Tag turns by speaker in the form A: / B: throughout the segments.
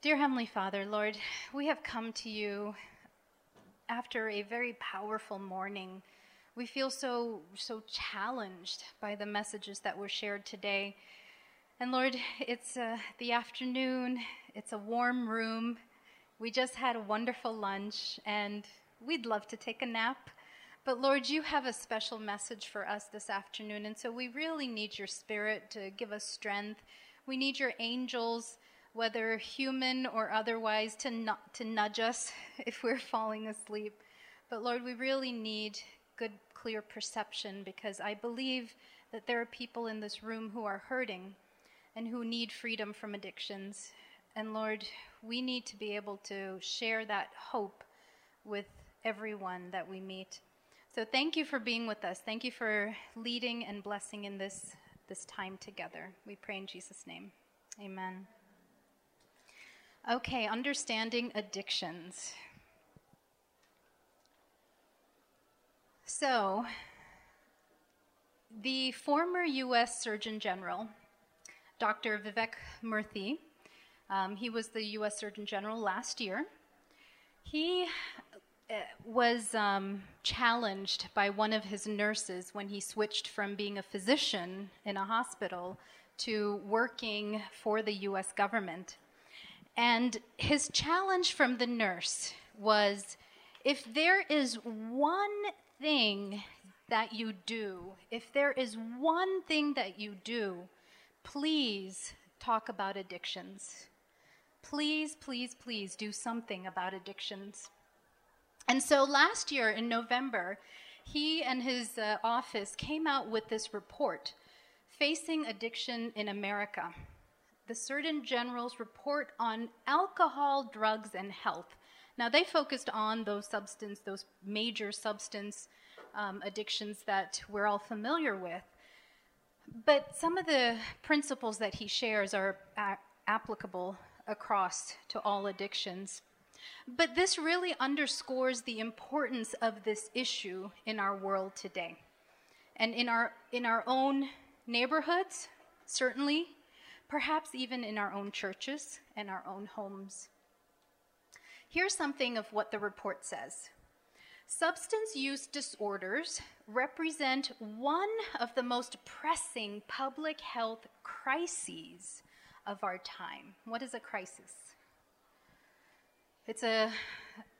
A: Dear Heavenly Father, Lord, we have come to you after a very powerful morning. We feel so so challenged by the messages that were shared today. And Lord, it's uh, the afternoon. It's a warm room. We just had a wonderful lunch, and we'd love to take a nap. But Lord, you have a special message for us this afternoon, and so we really need your spirit to give us strength. We need your angels whether human or otherwise, to, to nudge us if we're falling asleep. But Lord, we really need good, clear perception because I believe that there are people in this room who are hurting and who need freedom from addictions. And Lord, we need to be able to share that hope with everyone that we meet. So thank you for being with us. Thank you for leading and blessing in this, this time together. We pray in Jesus' name. Amen. Okay, understanding addictions. So, the former US Surgeon General, Dr. Vivek Murthy, um, he was the US Surgeon General last year. He uh, was um, challenged by one of his nurses when he switched from being a physician in a hospital to working for the US government. And his challenge from the nurse was if there is one thing that you do, if there is one thing that you do, please talk about addictions. Please, please, please do something about addictions. And so last year in November, he and his uh, office came out with this report Facing Addiction in America the Surgeon General's report on alcohol, drugs, and health. Now, they focused on those substance, those major substance um, addictions that we're all familiar with. But some of the principles that he shares are a- applicable across to all addictions. But this really underscores the importance of this issue in our world today. And in our, in our own neighborhoods, certainly, perhaps even in our own churches and our own homes. Here's something of what the report says Substance use disorders represent one of the most pressing public health crises of our time. What is a crisis? It's a,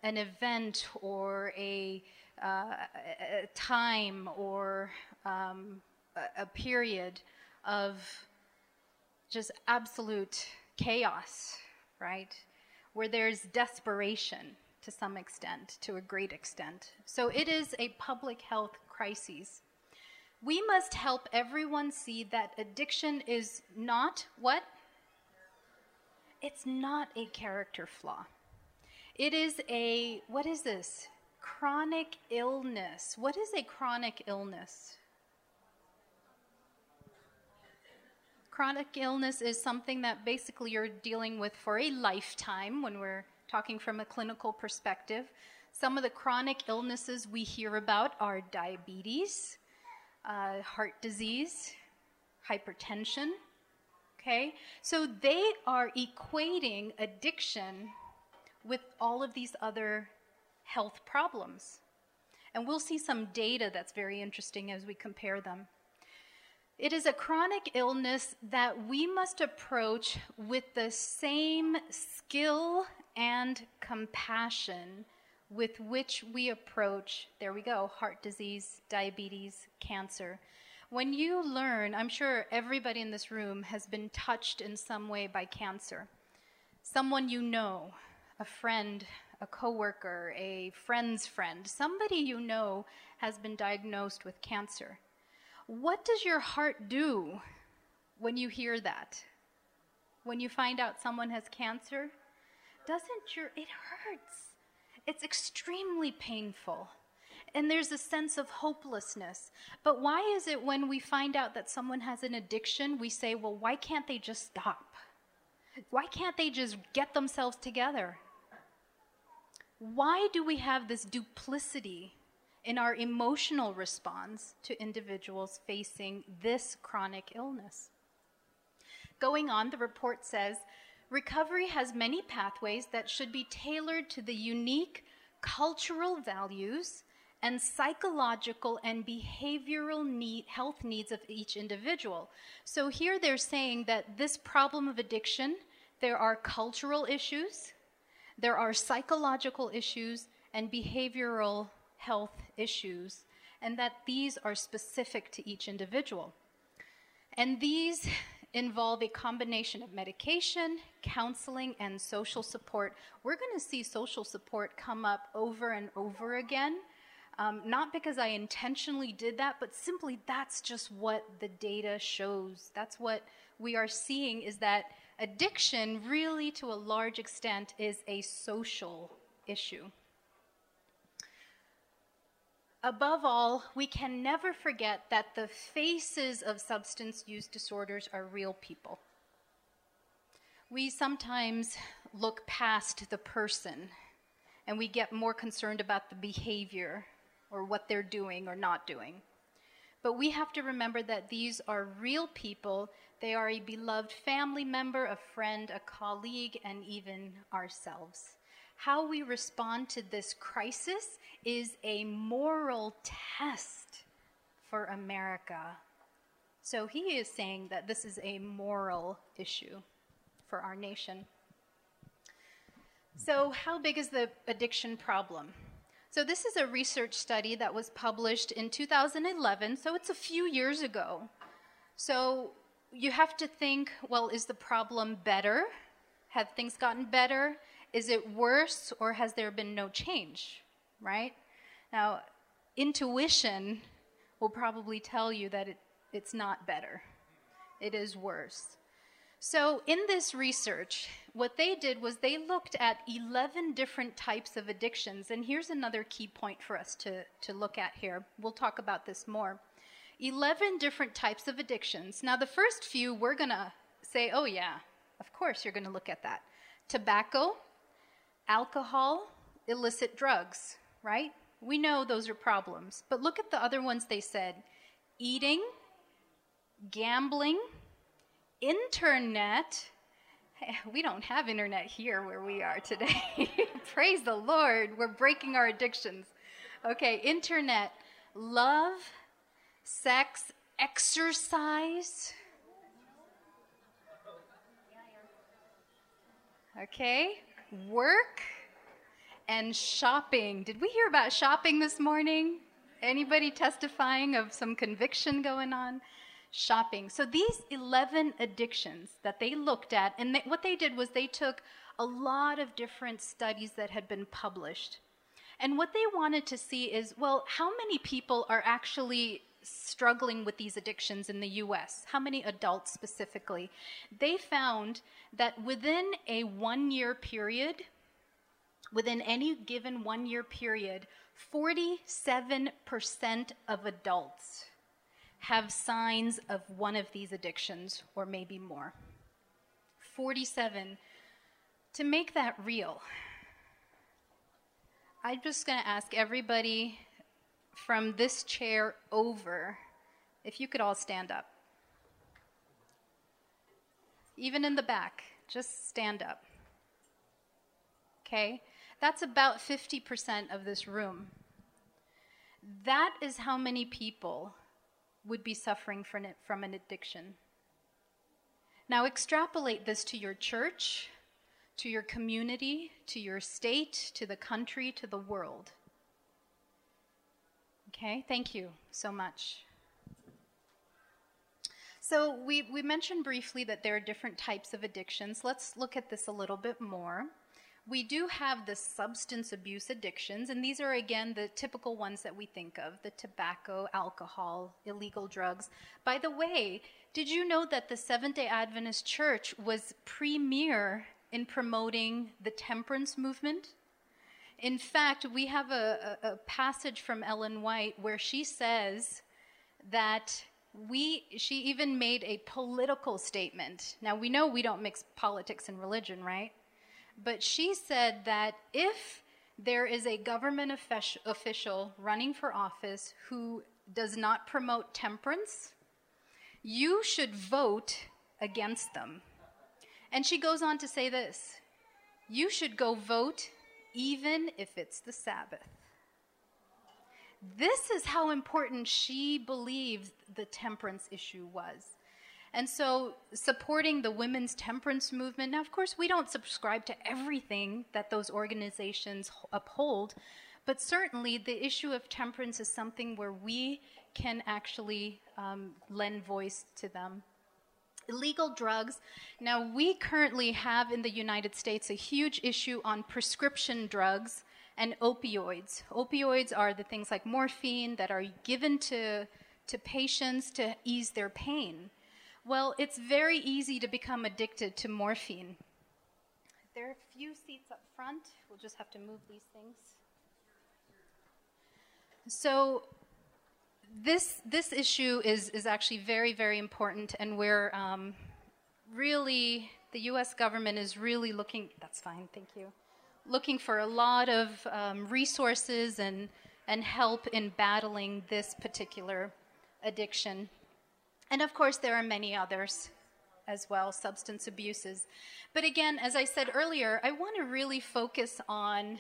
A: an event or a, uh, a time or um, a, a period of just absolute chaos, right? Where there's desperation to some extent, to a great extent. So it is a public health crisis. We must help everyone see that addiction is not what? It's not a character flaw. It is a, what is this? Chronic illness. What is a chronic illness? Chronic illness is something that basically you're dealing with for a lifetime when we're talking from a clinical perspective. Some of the chronic illnesses we hear about are diabetes, uh, heart disease, hypertension. Okay? So they are equating addiction with all of these other health problems. And we'll see some data that's very interesting as we compare them. It is a chronic illness that we must approach with the same skill and compassion with which we approach, there we go, heart disease, diabetes, cancer. When you learn, I'm sure everybody in this room has been touched in some way by cancer. Someone you know, a friend, a coworker, a friend's friend, somebody you know has been diagnosed with cancer. What does your heart do when you hear that? When you find out someone has cancer? Doesn't your, it hurts. It's extremely painful. And there's a sense of hopelessness. But why is it when we find out that someone has an addiction, we say, well, why can't they just stop? Why can't they just get themselves together? Why do we have this duplicity in our emotional response to individuals facing this chronic illness. Going on, the report says Recovery has many pathways that should be tailored to the unique cultural values and psychological and behavioral need, health needs of each individual. So here they're saying that this problem of addiction, there are cultural issues, there are psychological issues, and behavioral health issues, and that these are specific to each individual. And these involve a combination of medication, counseling, and social support. We're going to see social support come up over and over again. Um, not because I intentionally did that, but simply that's just what the data shows. That's what we are seeing is that addiction, really to a large extent, is a social issue. Above all, we can never forget that the faces of substance use disorders are real people. We sometimes look past the person and we get more concerned about the behavior or what they're doing or not doing. But we have to remember that these are real people. They are a beloved family member, a friend, a colleague, and even ourselves how we respond to this crisis is a moral test for America. So he is saying that this is a moral issue for our nation. So, how big is the addiction problem? So, this is a research study that was published in 2011, so it's a few years ago. So, you have to think well, is the problem better? Have things gotten better? Is it worse or has there been no change? Right? Now, intuition will probably tell you that it, it's not better, it is worse. So, in this research, what they did was they looked at 11 different types of addictions. And here's another key point for us to, to look at here. We'll talk about this more. 11 different types of addictions. Now, the first few, we're going to say, oh, yeah, of course you're going to look at that. Tobacco, alcohol, illicit drugs, right? We know those are problems. But look at the other ones they said eating, gambling, internet. We don't have internet here where we are today. Praise the Lord. We're breaking our addictions. Okay, internet, love, sex, exercise. Okay, work and shopping. Did we hear about shopping this morning? Anybody testifying of some conviction going on? Shopping. So these 11 addictions that they looked at, and they, what they did was they took a lot of different studies that had been published. And what they wanted to see is well, how many people are actually struggling with these addictions in the US, how many adults specifically, they found that within a one year period, within any given one year period, 47% of adults have signs of one of these addictions or maybe more. 47. To make that real, I'm just going to ask everybody from this chair over, if you could all stand up. Even in the back, just stand up. Okay? That's about 50% of this room. That is how many people would be suffering from an addiction. Now, extrapolate this to your church, to your community, to your state, to the country, to the world. Okay, thank you so much. So, we, we mentioned briefly that there are different types of addictions. Let's look at this a little bit more. We do have the substance abuse addictions, and these are again the typical ones that we think of the tobacco, alcohol, illegal drugs. By the way, did you know that the Seventh day Adventist Church was premier in promoting the temperance movement? In fact, we have a, a, passage from Ellen White where she says that we she even made a political statement. Now we know we don't mix politics and religion, right? But she said that if there is a government official running for office who does not promote temperance, you should vote against them. And she goes on to say this You should go vote even if it's the Sabbath. This is how important she believes the temperance issue was. And so, supporting the women's temperance movement, now, of course, we don't subscribe to everything that those organizations uphold, but certainly the issue of temperance is something where we can actually um, lend voice to them. Illegal drugs. Now, we currently have in the United States a huge issue on prescription drugs and opioids. Opioids are the things like morphine that are given to, to patients to ease their pain. Well, it's very easy to become addicted to morphine. There are a few seats up front. We'll just have to move these things. So, this this issue is is actually very very important, and we're um, really the U.S. government is really looking. That's fine, thank you. Looking for a lot of um, resources and and help in battling this particular addiction. And of course, there are many others as well, substance abuses. But again, as I said earlier, I want to really focus on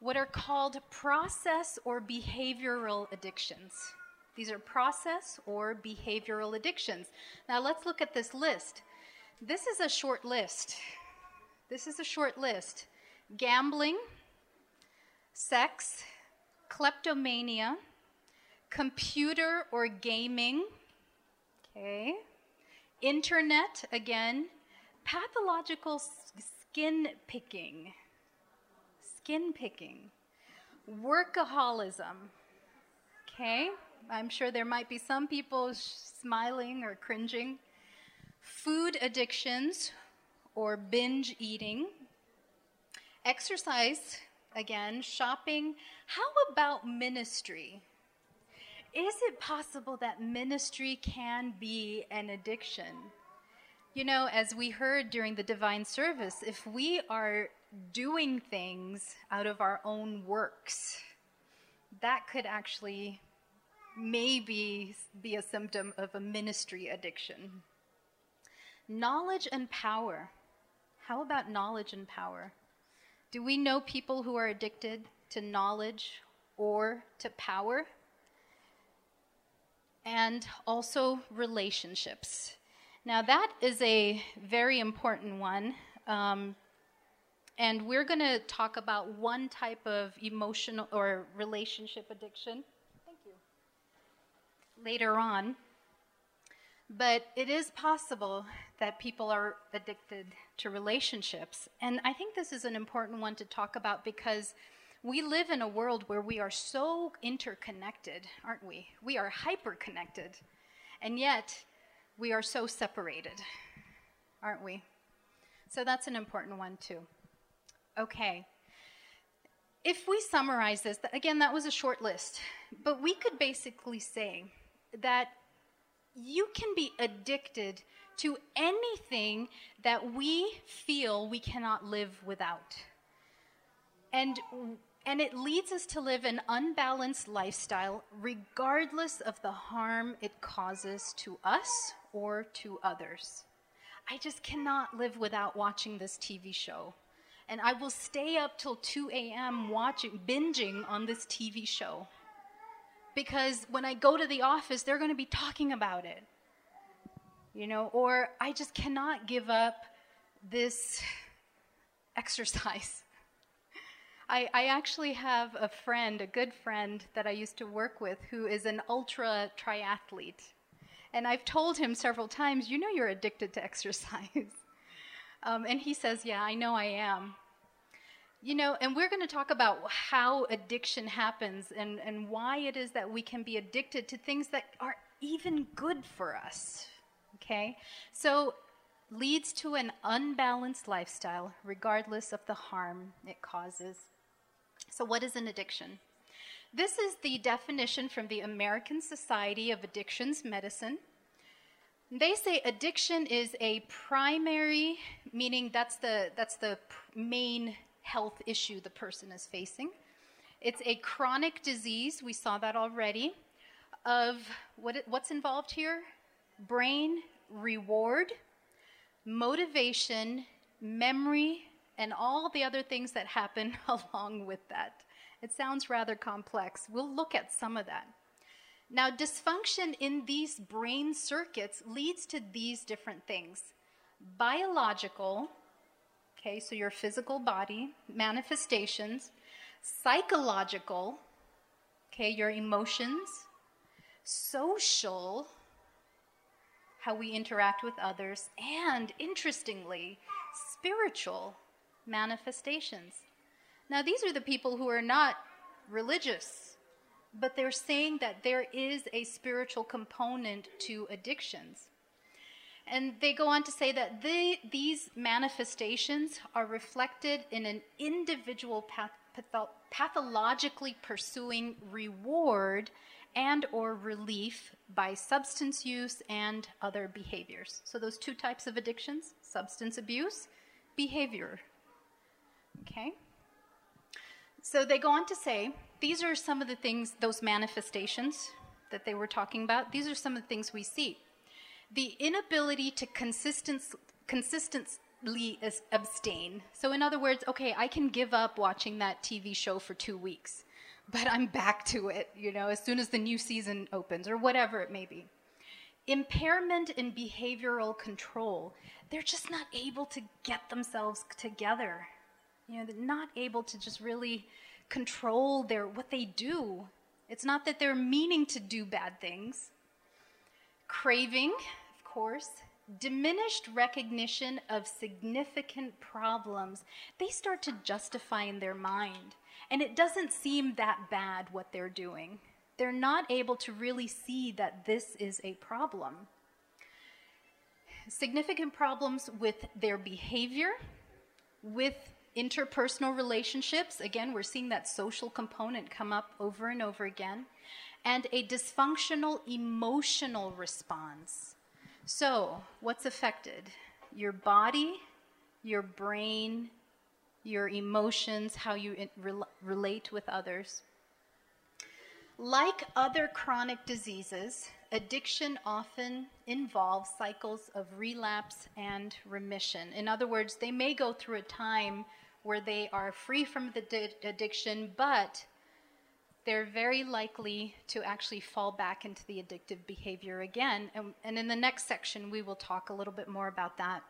A: what are called process or behavioral addictions. These are process or behavioral addictions. Now let's look at this list. This is a short list. This is a short list gambling, sex, kleptomania, computer or gaming, Okay. Internet, again. Pathological skin picking. Skin picking. Workaholism. Okay. I'm sure there might be some people smiling or cringing. Food addictions or binge eating. Exercise, again, shopping. How about ministry? is it possible that ministry can be an addiction? You know, as we heard during the divine service, if we are doing things out of our own works, that could actually maybe be a symptom of a ministry addiction. Knowledge and power. How about knowledge and power? Do we know people who are addicted to knowledge or to power? and also relationships. Now, that is a very important one. Um, and we're going to talk about one type of emotional or relationship addiction. Thank you. Later on. But it is possible that people are addicted to relationships. And I think this is an important one to talk about because we live in a world where we are so interconnected, aren't we? We are hyper connected. And yet, we are so separated, aren't we? So that's an important one, too. Okay. If we summarize this, again, that was a short list, but we could basically say that you can be addicted to anything that we feel we cannot live without. And and it leads us to live an unbalanced lifestyle regardless of the harm it causes to us or to others. I just cannot live without watching this TV show. And I will stay up till 2 a.m. watching, binging on this TV show. Because when I go to the office, they're going to be talking about it. You know, or I just cannot give up this exercise I, I actually have a friend, a good friend that I used to work with, who is an ultra triathlete. And I've told him several times, you know, you're addicted to exercise. Um, and he says, yeah, I know I am. You know, and we're going to talk about how addiction happens and, and why it is that we can be addicted to things that are even good for us. Okay? So, leads to an unbalanced lifestyle, regardless of the harm it causes. So, what is an addiction? This is the definition from the American Society of Addictions Medicine. They say addiction is a primary, meaning that's the, that's the main health issue the person is facing. It's a chronic disease, we saw that already, of what, what's involved here? Brain reward, motivation, memory, and all the other things that happen along with that. It sounds rather complex. We'll look at some of that. Now, dysfunction in these brain circuits leads to these different things. Biological, okay, so your physical body, manifestations, psychological, okay, your emotions, social, how we interact with others, and interestingly, spiritual manifestations. Now, these are the people who are not religious, but they're saying that there is a spiritual component to addictions. And they go on to say that these manifestations are reflected in an individual path, patho- pathologically pursuing reward and or relief by substance use and other behaviors. So those two types of addictions, substance abuse, behavior. Okay? So they go on to say these are some of the things, those manifestations that they were talking about. These are some of the things we see. The inability to consistent, consistently abstain. So, in other words, okay, I can give up watching that TV show for two weeks, but I'm back to it, you know, as soon as the new season opens or whatever it may be. Impairment in behavioral control. They're just not able to get themselves together. You know, they're not able to just really control their what they do. It's not that they're meaning to do bad things. Craving, of course, diminished recognition of significant problems. They start to justify in their mind, and it doesn't seem that bad what they're doing. They're not able to really see that this is a problem. Significant problems with their behavior, with interpersonal relationships, again, we're seeing that social component come up over and over again, and a dysfunctional emotional response. So, what's affected? Your body, your brain, your emotions, how you relate with others. Like other chronic diseases, addiction often involves cycles of relapse and remission. In other words, they may go through a time where they are free from the di- addiction, but they're very likely to actually fall back into the addictive behavior again. And, and, in the next section, we will talk a little bit more about that.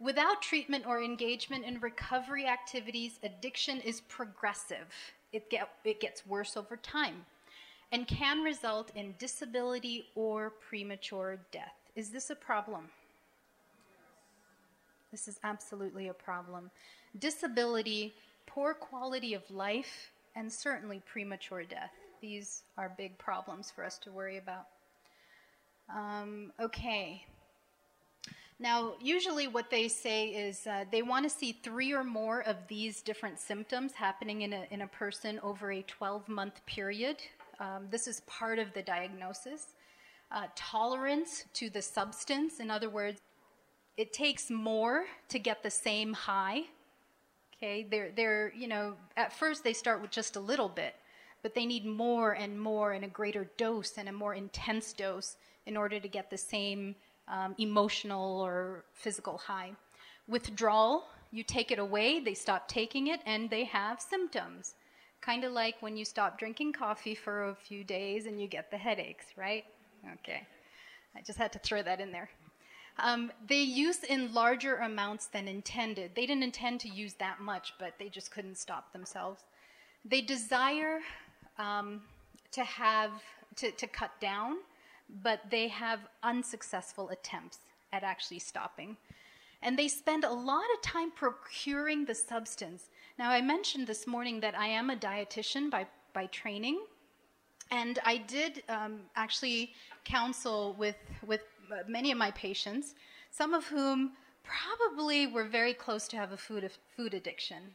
A: Without treatment or engagement in recovery activities, addiction is progressive. It, get, it gets worse over time and can result in disability or premature death. Is this a problem? This is absolutely a problem disability, poor quality of life, and certainly premature death. These are big problems for us to worry about. Um, okay. Now, usually what they say is uh, they want to see three or more of these different symptoms happening in a, in a person over a 12 month period. Um, this is part of the diagnosis. Uh, tolerance to the substance, in other words, it takes more to get the same high Okay, they're, they're, you know, at first they start with just a little bit, but they need more and more and a greater dose and a more intense dose in order to get the same um, emotional or physical high. Withdrawal, you take it away, they stop taking it, and they have symptoms. Kind of like when you stop drinking coffee for a few days and you get the headaches, right? Okay. I just had to throw that in there. Um, they use in larger amounts than intended. They didn't intend to use that much, but they just couldn't stop themselves. They desire um, to have to, to cut down, but they have unsuccessful attempts at actually stopping. And they spend a lot of time procuring the substance. Now, I mentioned this morning that I am a dietitian by, by training, and I did um, actually counsel with, with many of my patients, some of whom probably were very close to have a food, food addiction.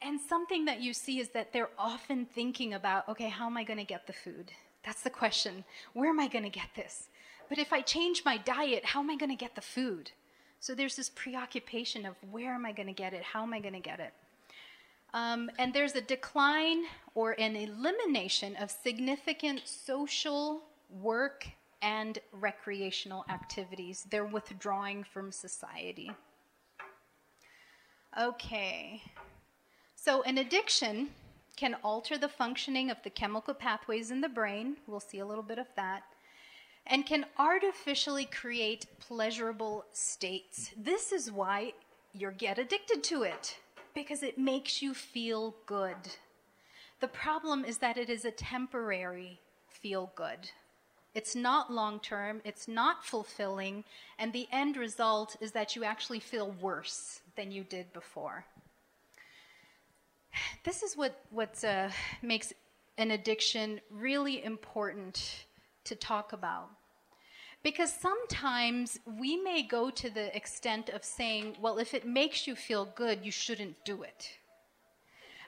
A: And something that you see is that they're often thinking about, okay, how am I going to get the food? That's the question. Where am I going to get this? But if I change my diet, how am I going to get the food? So there's this preoccupation of where am I going to get it? How am I going to get it? Um, and there's a decline or an elimination of significant social, work, and recreational activities. They're withdrawing from society. Okay, so an addiction can alter the functioning of the chemical pathways in the brain. We'll see a little bit of that. And can artificially create pleasurable states. This is why you get addicted to it, because it makes you feel good. The problem is that it is a temporary feel good. It's not long term, it's not fulfilling, and the end result is that you actually feel worse than you did before this is what what uh, makes an addiction really important to talk about. Because sometimes we may go to the extent of saying, well, if it makes you feel good, you shouldn't do it.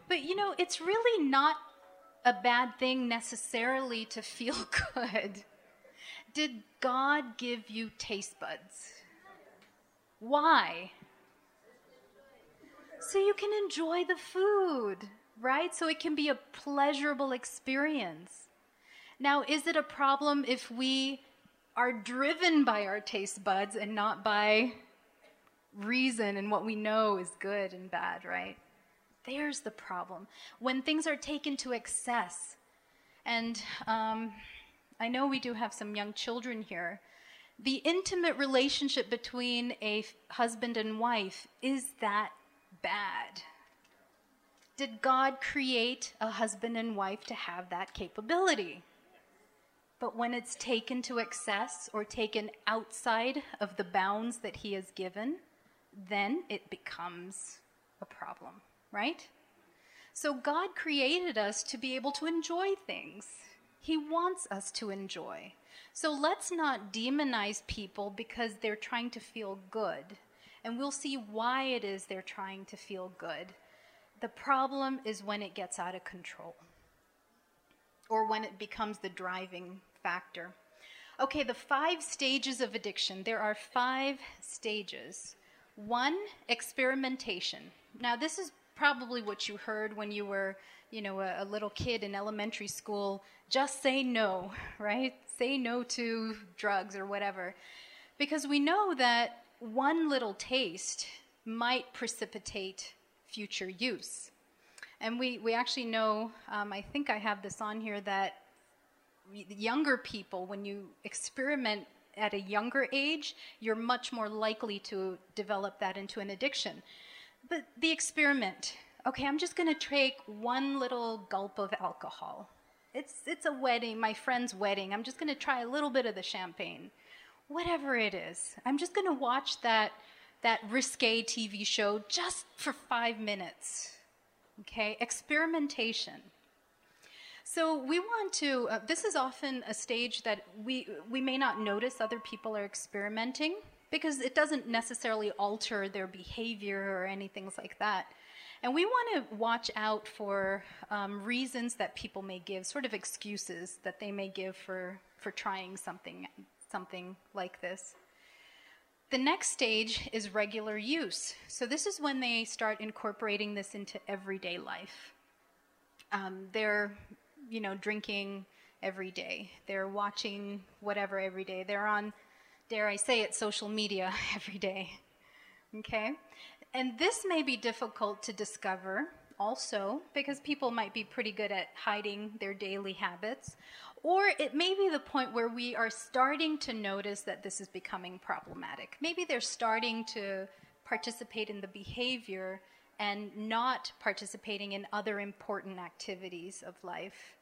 A: But you know, it's really not a bad thing necessarily to feel good. Did God give you taste buds? Why? so you can enjoy the food, right? So it can be a pleasurable experience. Now, is it a problem if we are driven by our taste buds and not by reason and what we know is good and bad, right? There's the problem. When things are taken to excess, and um, I know we do have some young children here, the intimate relationship between a husband and wife is that bad. Did God create a husband and wife to have that capability? But when it's taken to excess or taken outside of the bounds that He has given, then it becomes a problem, right? So God created us to be able to enjoy things. He wants us to enjoy. So let's not demonize people because they're trying to feel good and we'll see why it is they're trying to feel good. The problem is when it gets out of control or when it becomes the driving factor. Okay, the five stages of addiction. There are five stages. One, experimentation. Now, this is probably what you heard when you were, you know, a, a, little kid in elementary school. Just say no, right? Say no to drugs or whatever. Because we know that one little taste might precipitate future use. And we, we actually know, um, I think I have this on here, that younger people, when you experiment at a younger age, you're much more likely to develop that into an addiction. But the experiment, okay, I'm just going to take one little gulp of alcohol. It's, it's a wedding, my friend's wedding. I'm just going to try a little bit of the champagne whatever it is. I'm just going to watch that, that risque TV show just for five minutes. Okay, experimentation. So we want to, uh, this is often a stage that we, we may not notice other people are experimenting because it doesn't necessarily alter their behavior or anything like that. And we want to watch out for um, reasons that people may give, sort of excuses that they may give for, for trying something something like this. The next stage is regular use. So, this is when they start incorporating this into everyday life. Um, they're, you know, drinking every day. They're watching whatever every day. They're on, dare I say it, social media every day. Okay? And this may be difficult to discover also because people might be pretty good at hiding their daily habits. Or it may be the point where we are starting to notice that this is becoming problematic. Maybe they're starting to participate in the behavior and not participating in other important activities of life.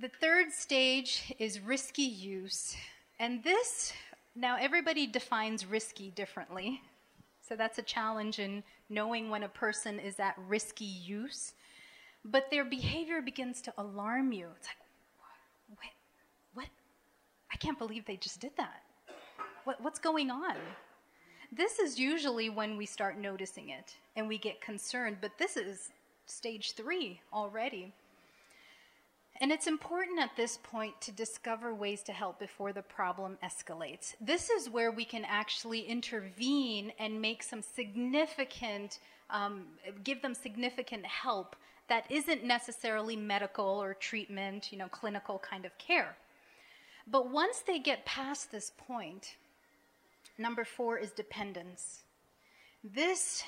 A: The third stage is risky use. And this, now everybody defines risky differently. So that's a challenge in knowing when a person is at risky use. But their behavior begins to alarm you. It's like, what? What? I can't believe they just did that. What, what's going on? This is usually when we start noticing it and we get concerned, but this is stage three already. And it's important at this point to discover ways to help before the problem escalates. This is where we can actually intervene and make some significant, um, give them significant help that isn't necessarily medical or treatment, you know, clinical kind of care. But once they get past this point, number four is dependence. This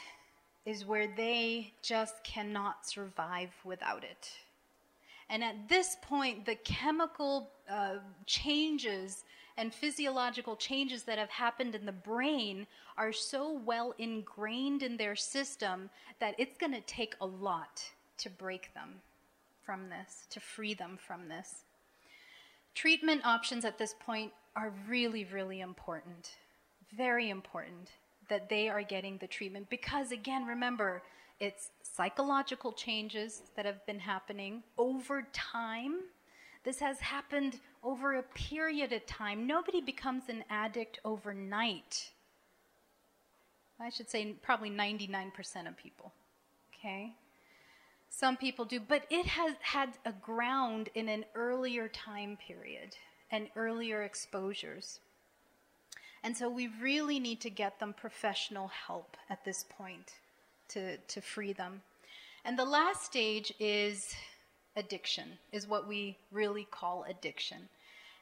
A: is where they just cannot survive without it. And at this point, the chemical uh, changes and physiological changes that have happened in the brain are so well ingrained in their system that it's going to take a lot to break them from this, to free them from this. Treatment options at this point are really, really important. Very important that they are getting the treatment because, again, remember, it's psychological changes that have been happening over time. This has happened over a period of time. Nobody becomes an addict overnight. I should say probably 99% of people. Okay? Some people do, but it has had a ground in an earlier time period and earlier exposures. And so we really need to get them professional help at this point to, to free them. And the last stage is addiction, is what we really call addiction.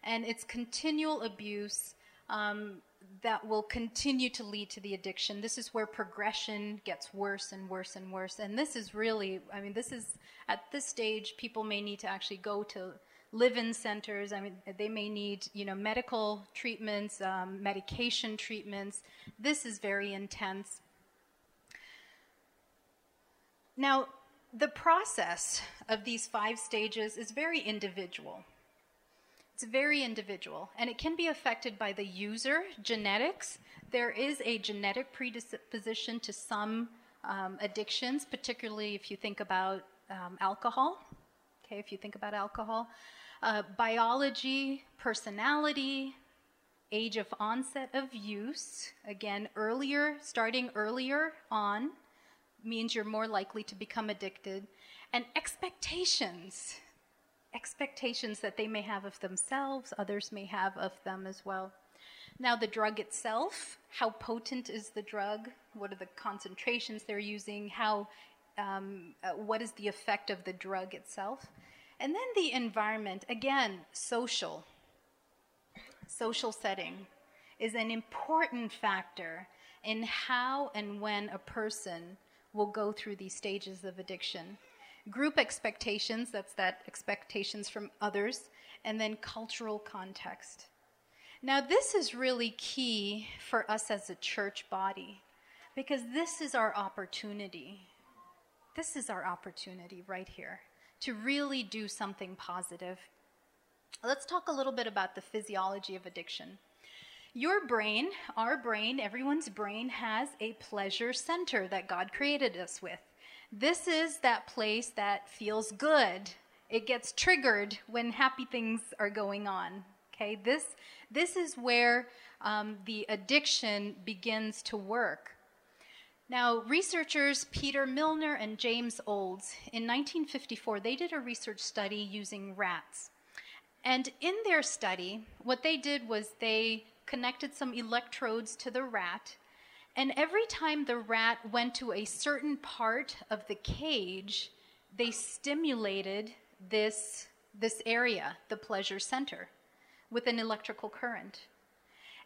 A: And it's continual abuse um, that will continue to lead to the addiction. This is where progression gets worse and worse and worse. And this is really, I mean, this is, at this stage, people may need to actually go to live-in centers. I mean, they may need, you know, medical treatments, um, medication treatments. This is very intense. Now, the process of these five stages is very individual. It's very individual, and it can be affected by the user, genetics. There is a genetic predisposition to some um, addictions, particularly if you think about um, alcohol. Okay, if you think about alcohol, uh, biology, personality, age of onset of use. Again, earlier, starting earlier on, means you're more likely to become addicted. And expectations expectations that they may have of themselves, others may have of them as well. Now, the drug itself, how potent is the drug? What are the concentrations they're using? How, um, uh, what is the effect of the drug itself? And then the environment, again, social. Social setting is an important factor in how and when a person will go through these stages of addiction. Group expectations, that's that expectations from others, and then cultural context. Now, this is really key for us as a church body because this is our opportunity. This is our opportunity right here to really do something positive. Let's talk a little bit about the physiology of addiction. Your brain, our brain, everyone's brain has a pleasure center that God created us with. This is that place that feels good. It gets triggered when happy things are going on. Okay, this this is where um, the addiction begins to work. Now, researchers Peter Milner and James Olds in 1954 they did a research study using rats. And in their study, what they did was they connected some electrodes to the rat. And every time the rat went to a certain part of the cage, they stimulated this, this area, the pleasure center, with an electrical current.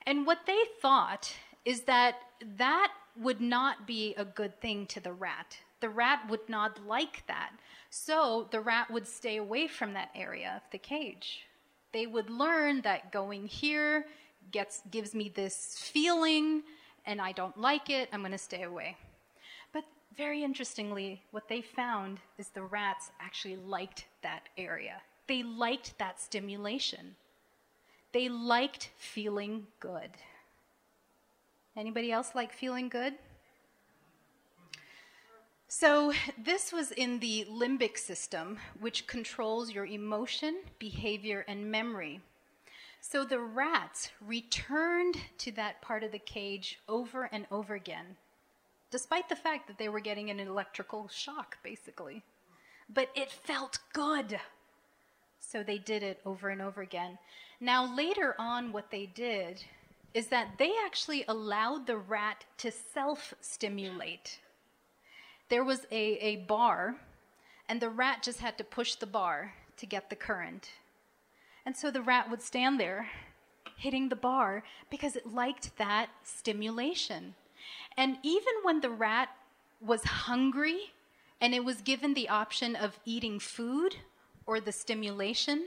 A: And what they thought is that that would not be a good thing to the rat. The rat would not like that. So the rat would stay away from that area of the cage. They would learn that going here gets gives me this feeling and I don't like it, I'm going to stay away. But very interestingly, what they found is the rats actually liked that area. They liked that stimulation. They liked feeling good. Anybody else like feeling good? So, this was in the limbic system, which controls your emotion, behavior, and memory. So the rats returned to that part of the cage over and over again, despite the fact that they were getting an electrical shock, basically. But it felt good. So they did it over and over again. Now, later on, what they did is that they actually allowed the rat to self stimulate. There was a, a bar, and the rat just had to push the bar to get the current. And so the rat would stand there hitting the bar because it liked that stimulation. And even when the rat was hungry and it was given the option of eating food or the stimulation,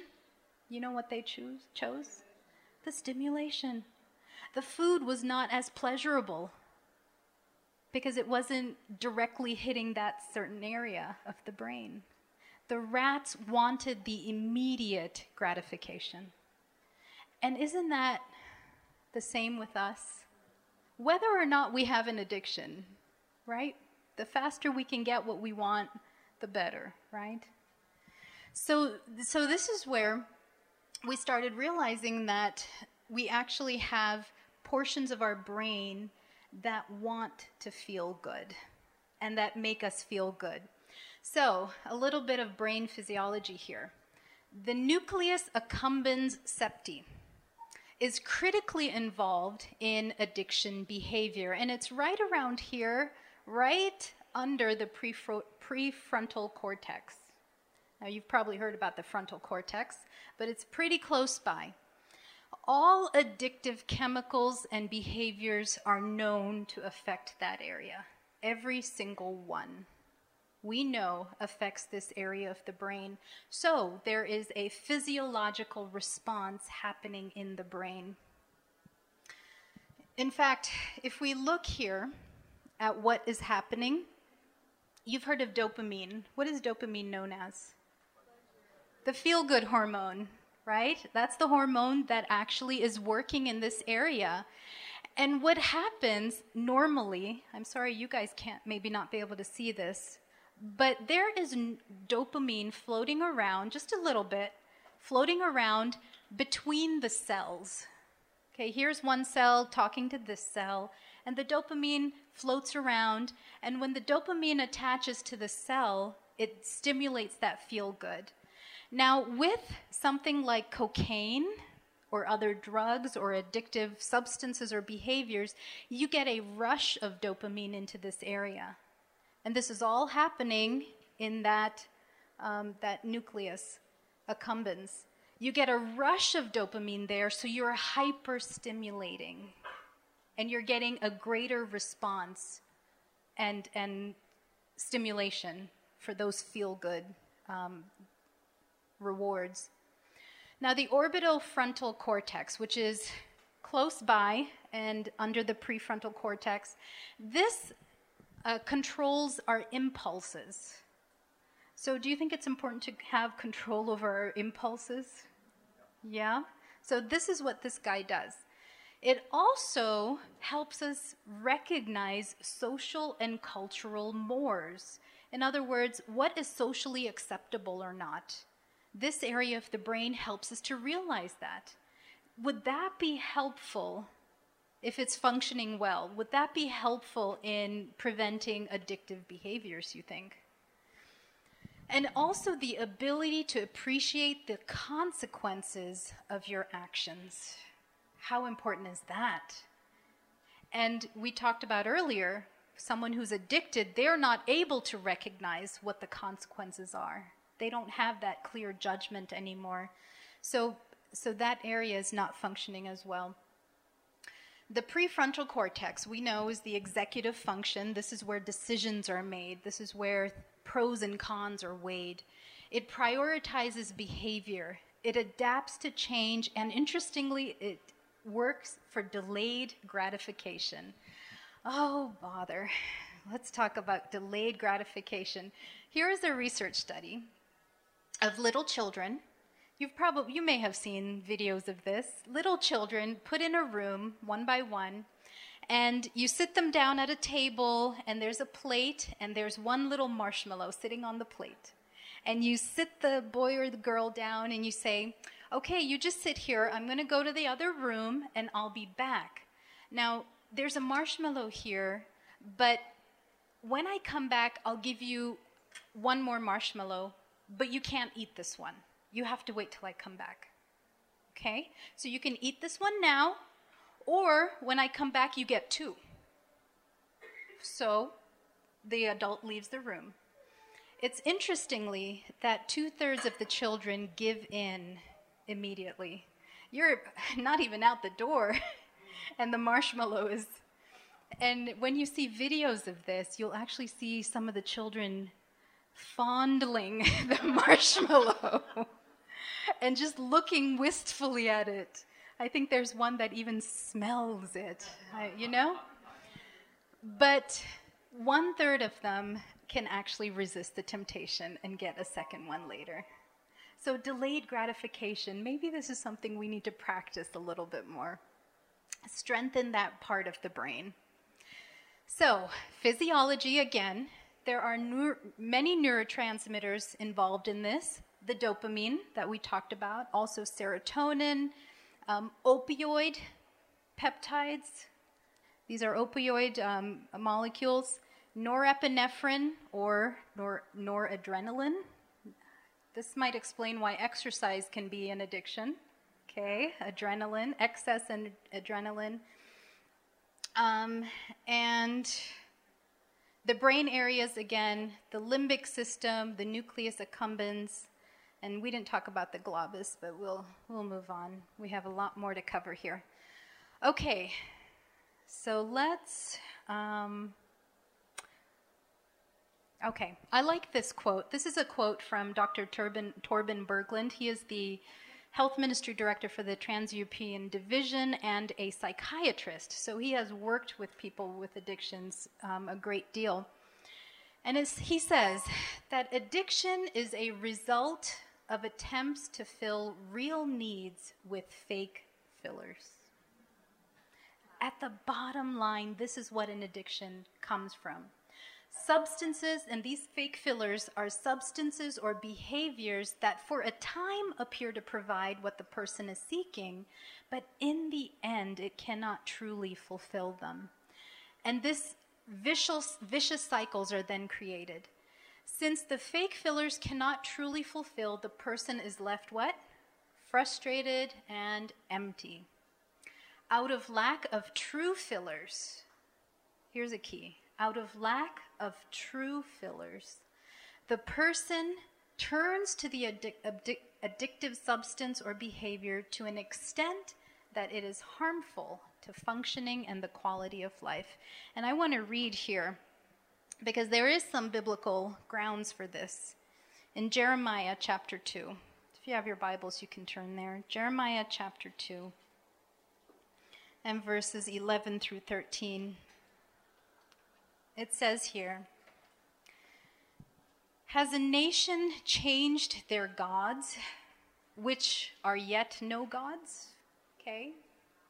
A: you know what they choose, chose? The stimulation. The food was not as pleasurable because it wasn't directly hitting that certain area of the brain. The rats wanted the immediate gratification. And isn't that the same with us? Whether or not we have an addiction, right? The faster we can get what we want, the better, right? So, so this is where we started realizing that we actually have portions of our brain that want to feel good and that make us feel good. So, a little bit of brain physiology here. The nucleus accumbens septi is critically involved in addiction behavior, and it's right around here, right under the prefrontal cortex. Now, you've probably heard about the frontal cortex, but it's pretty close by. All addictive chemicals and behaviors are known to affect that area, every single one we know affects this area of the brain. So there is a physiological response happening in the brain. In fact, if we look here at what is happening, you've heard of dopamine. What is dopamine known as? The feel good hormone, right? That's the hormone that actually is working in this area. And what happens normally, I'm sorry you guys can't maybe not be able to see this, but there is dopamine floating around, just a little bit, floating around between the cells. Okay, here's one cell talking to this cell, and the dopamine floats around. And when the dopamine attaches to the cell, it stimulates that feel good. Now, with something like cocaine or other drugs or addictive substances or behaviors, you get a rush of dopamine into this area. And this is all happening in that, um, that nucleus accumbens. You get a rush of dopamine there, so you're hyper-stimulating. And you're getting a greater response and, and stimulation for those feel-good um, rewards. Now, the orbital frontal cortex, which is close by and under the prefrontal cortex, this uh, controls our impulses. So, do you think it's important to have control over our impulses? Yeah? So, this is what this guy does. It also helps us recognize social and cultural mores. In other words, what is socially acceptable or not. This area of the brain helps us to realize that. Would that be helpful if it's functioning well, would that be helpful in preventing addictive behaviors, you think? And also the ability to appreciate the consequences of your actions. How important is that? And we talked about earlier, someone who's addicted, they're not able to recognize what the consequences are. They don't have that clear judgment anymore. So, so that area is not functioning as well. The prefrontal cortex, we know, is the executive function. This is where decisions are made. This is where pros and cons are weighed. It prioritizes behavior. It adapts to change, and interestingly, it works for delayed gratification. Oh, bother. Let's talk about delayed gratification. Here is a research study of little children You've probably you may have seen videos of this. Little children put in a room one by one and you sit them down at a table and there's a plate and there's one little marshmallow sitting on the plate. And you sit the boy or the girl down and you say, "Okay, you just sit here. I'm going to go to the other room and I'll be back." Now, there's a marshmallow here, but when I come back, I'll give you one more marshmallow, but you can't eat this one. You have to wait till I come back. Okay? So you can eat this one now, or when I come back, you get two. So the adult leaves the room. It's interestingly that two thirds of the children give in immediately. You're not even out the door, and the marshmallow is. And when you see videos of this, you'll actually see some of the children fondling the marshmallow and just looking wistfully at it. I think there's one that even smells it, you know? But one third of them can actually resist the temptation and get a second one later. So, delayed gratification, maybe this is something we need to practice a little bit more. Strengthen that part of the brain. So, physiology again, there are many neurotransmitters involved in this the dopamine that we talked about, also serotonin, um, opioid peptides. These are opioid um, molecules, norepinephrine or nor- noradrenaline. This might explain why exercise can be an addiction. Okay, adrenaline, excess and adrenaline. Um, and the brain areas, again, the limbic system, the nucleus accumbens, and we didn't talk about the globus, but we'll, we'll move on. We have a lot more to cover here. Okay, so let's. Um, okay, I like this quote. This is a quote from Dr. Torben, Torben Bergland. He is the health ministry director for the Trans European Division and a psychiatrist. So he has worked with people with addictions um, a great deal. And he says that addiction is a result of attempts to fill real needs with fake fillers. At the bottom line, this is what an addiction comes from substances, and these fake fillers are substances or behaviors that for a time appear to provide what the person is seeking, but in the end, it cannot truly fulfill them. And this vicious, vicious cycles are then created. Since the fake fillers cannot truly fulfill, the person is left what? Frustrated and empty. Out of lack of true fillers, here's a key out of lack of true fillers, the person turns to the addic- addic- addictive substance or behavior to an extent that it is harmful to functioning and the quality of life. And I want to read here because there is some biblical grounds for this. In Jeremiah chapter 2, if you have your Bibles, you can turn there. Jeremiah chapter 2 and verses 11 through 13. It says here Has a nation changed their gods, which are yet no gods? Okay.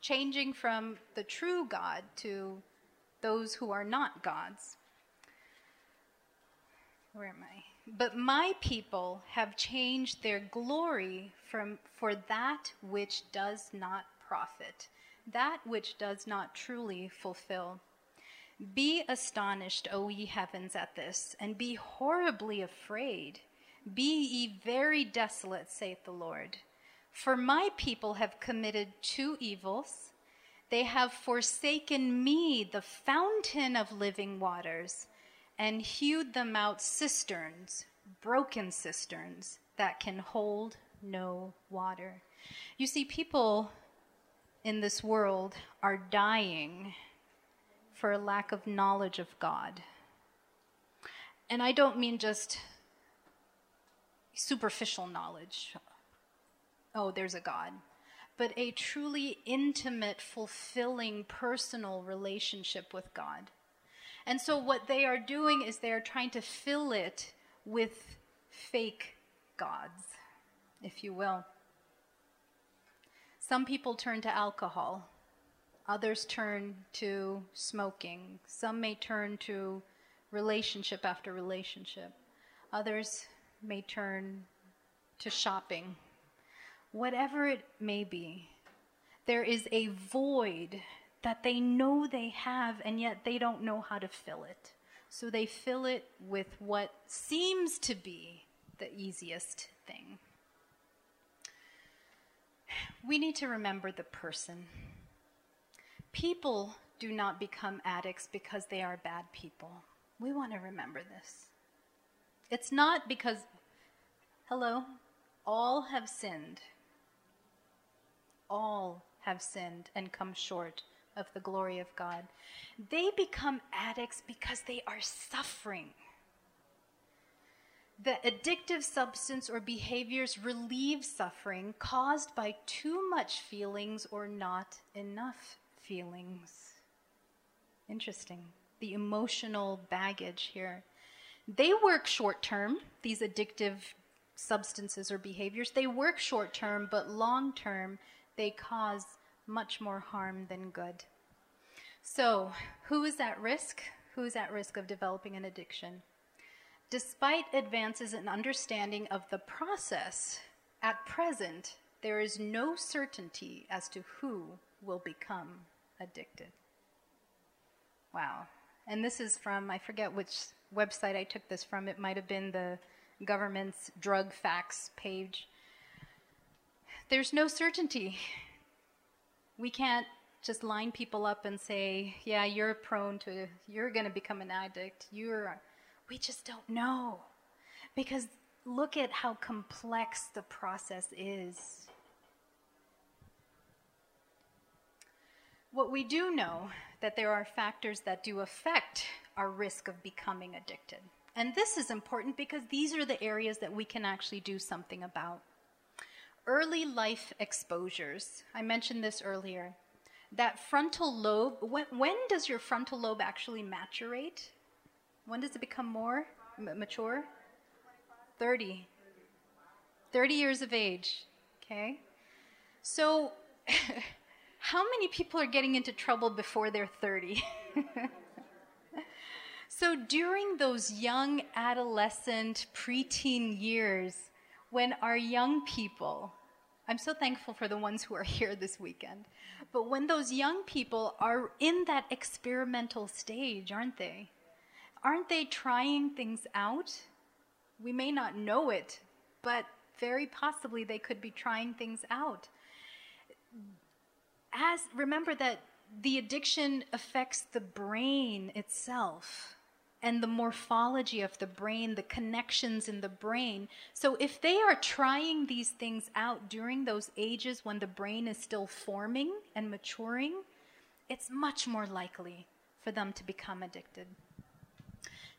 A: Changing from the true God to those who are not gods. Where am I? But my people have changed their glory from, for that which does not profit, that which does not truly fulfill. Be astonished, O ye heavens, at this, and be horribly afraid. Be ye very desolate, saith the Lord. For my people have committed two evils. They have forsaken me, the fountain of living waters, and hewed them out cisterns, broken cisterns, that can hold no water. You see, people in this world are dying for a lack of knowledge of God. And I don't mean just superficial knowledge. Oh, there's a God. But a truly intimate, fulfilling, personal relationship with God. And so, what they are doing is they are trying to fill it with fake gods, if you will. Some people turn to alcohol Others turn to smoking. Some may turn to relationship after relationship. Others may turn to shopping. Whatever it may be, there is a void that they know they have, and yet they don't know how to fill it. So they fill it with what seems to be the easiest thing. We need to remember the person. People do not become addicts because they are bad people. We want to remember this. It's not because, hello, all have sinned all have sinned and come short of the glory of God. They become addicts because they are suffering. The addictive substance or behaviors relieve suffering caused by too much feelings or not enough feelings. Interesting. The emotional baggage here. They work short term, these addictive substances or behaviors. They work short term, but long term, they cause much more harm than good. So, who is at risk? Who is at risk of developing an addiction? Despite advances in understanding of the process, at present, there is no certainty as to who will become addicted. Wow. And this is from, I forget which website I took this from. It might have been the government's drug facts page. There's no certainty. We can't just line people up and say, yeah, you're prone to, you're going to become an addict. You're, we just don't know. Because look at how complex the process is. What we do know that there are factors that do affect our risk of becoming addicted. And this is important because these are the areas that we can actually do something about. Early life exposures. I mentioned this earlier. That frontal lobe, when, when does your frontal lobe actually maturate? When does it become more mature? 30. 30 years of age. Okay? So, how many people are getting into trouble before they're 30? so, during those young adolescent, preteen years, when our young people, I'm so thankful for the ones who are here this weekend, but when those young people are in that experimental stage, aren't they? Aren't they trying things out? We may not know it, but very possibly they could be trying things out. As remember that the addiction affects the brain itself and the morphology of the brain, the connections in the brain. So, if they are trying these things out during those ages when the brain is still forming and maturing, it's much more likely for them to become addicted.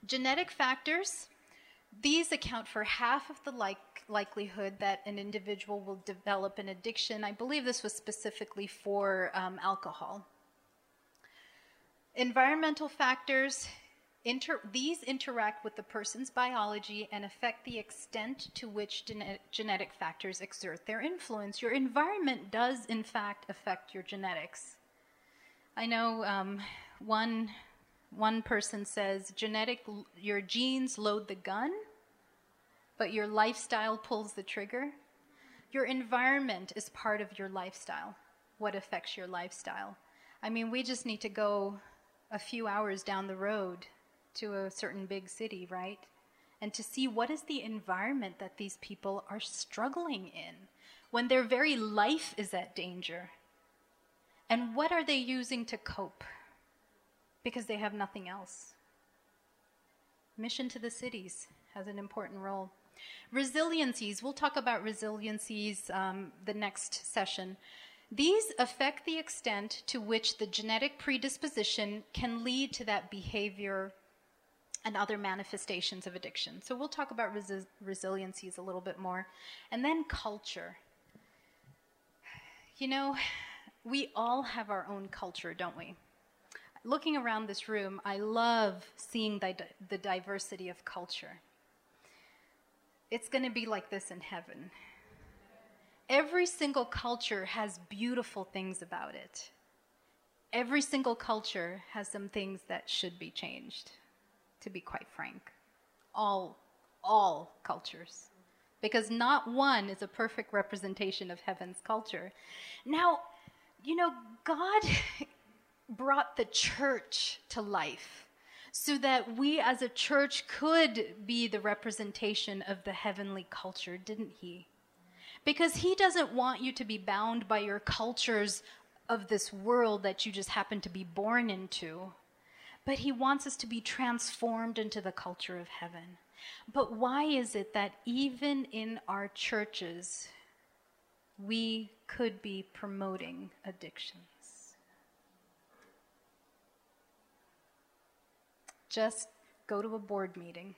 A: Genetic factors, these account for half of the like, likelihood that an individual will develop an addiction. I believe this was specifically for um, alcohol. Environmental factors, Inter- these interact with the person's biology and affect the extent to which gene- genetic factors exert their influence. Your environment does, in fact, affect your genetics. I know um, one one person says genetic your genes load the gun, but your lifestyle pulls the trigger. Your environment is part of your lifestyle. What affects your lifestyle? I mean, we just need to go a few hours down the road to a certain big city, right? And to see what is the environment that these people are struggling in when their very life is at danger. And what are they using to cope? Because they have nothing else. Mission to the cities has an important role. Resiliencies, we'll talk about resiliencies um, the next session. These affect the extent to which the genetic predisposition can lead to that behavior and other manifestations of addiction. So we'll talk about resi- resiliencies a little bit more. And then culture. You know, we all have our own culture, don't we? Looking around this room, I love seeing the, the diversity of culture. It's going to be like this in heaven. Every single culture has beautiful things about it. Every single culture has some things that should be changed to be quite frank. All, all cultures. Because not one is a perfect representation of heaven's culture. Now, you know, God brought the church to life so that we as a church could be the representation of the heavenly culture, didn't He? Because He doesn't want you to be bound by your cultures of this world that you just happen to be born into but he wants us to be transformed into the culture of heaven. But why is it that even in our churches, we could be promoting addictions. Just go to a board meeting.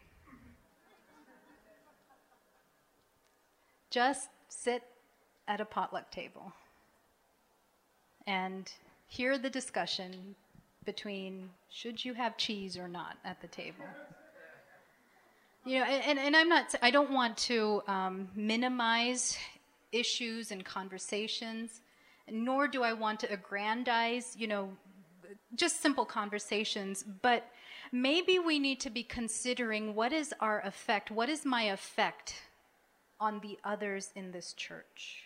A: Just sit at a potluck table and hear the discussion between should you have cheese or not at the table. You know, and, and I'm not, I don't want to um, minimize issues and conversations, nor do I want to aggrandize, you know, just simple conversations, but maybe we need to be considering what is our effect, what is my effect on the others in this church?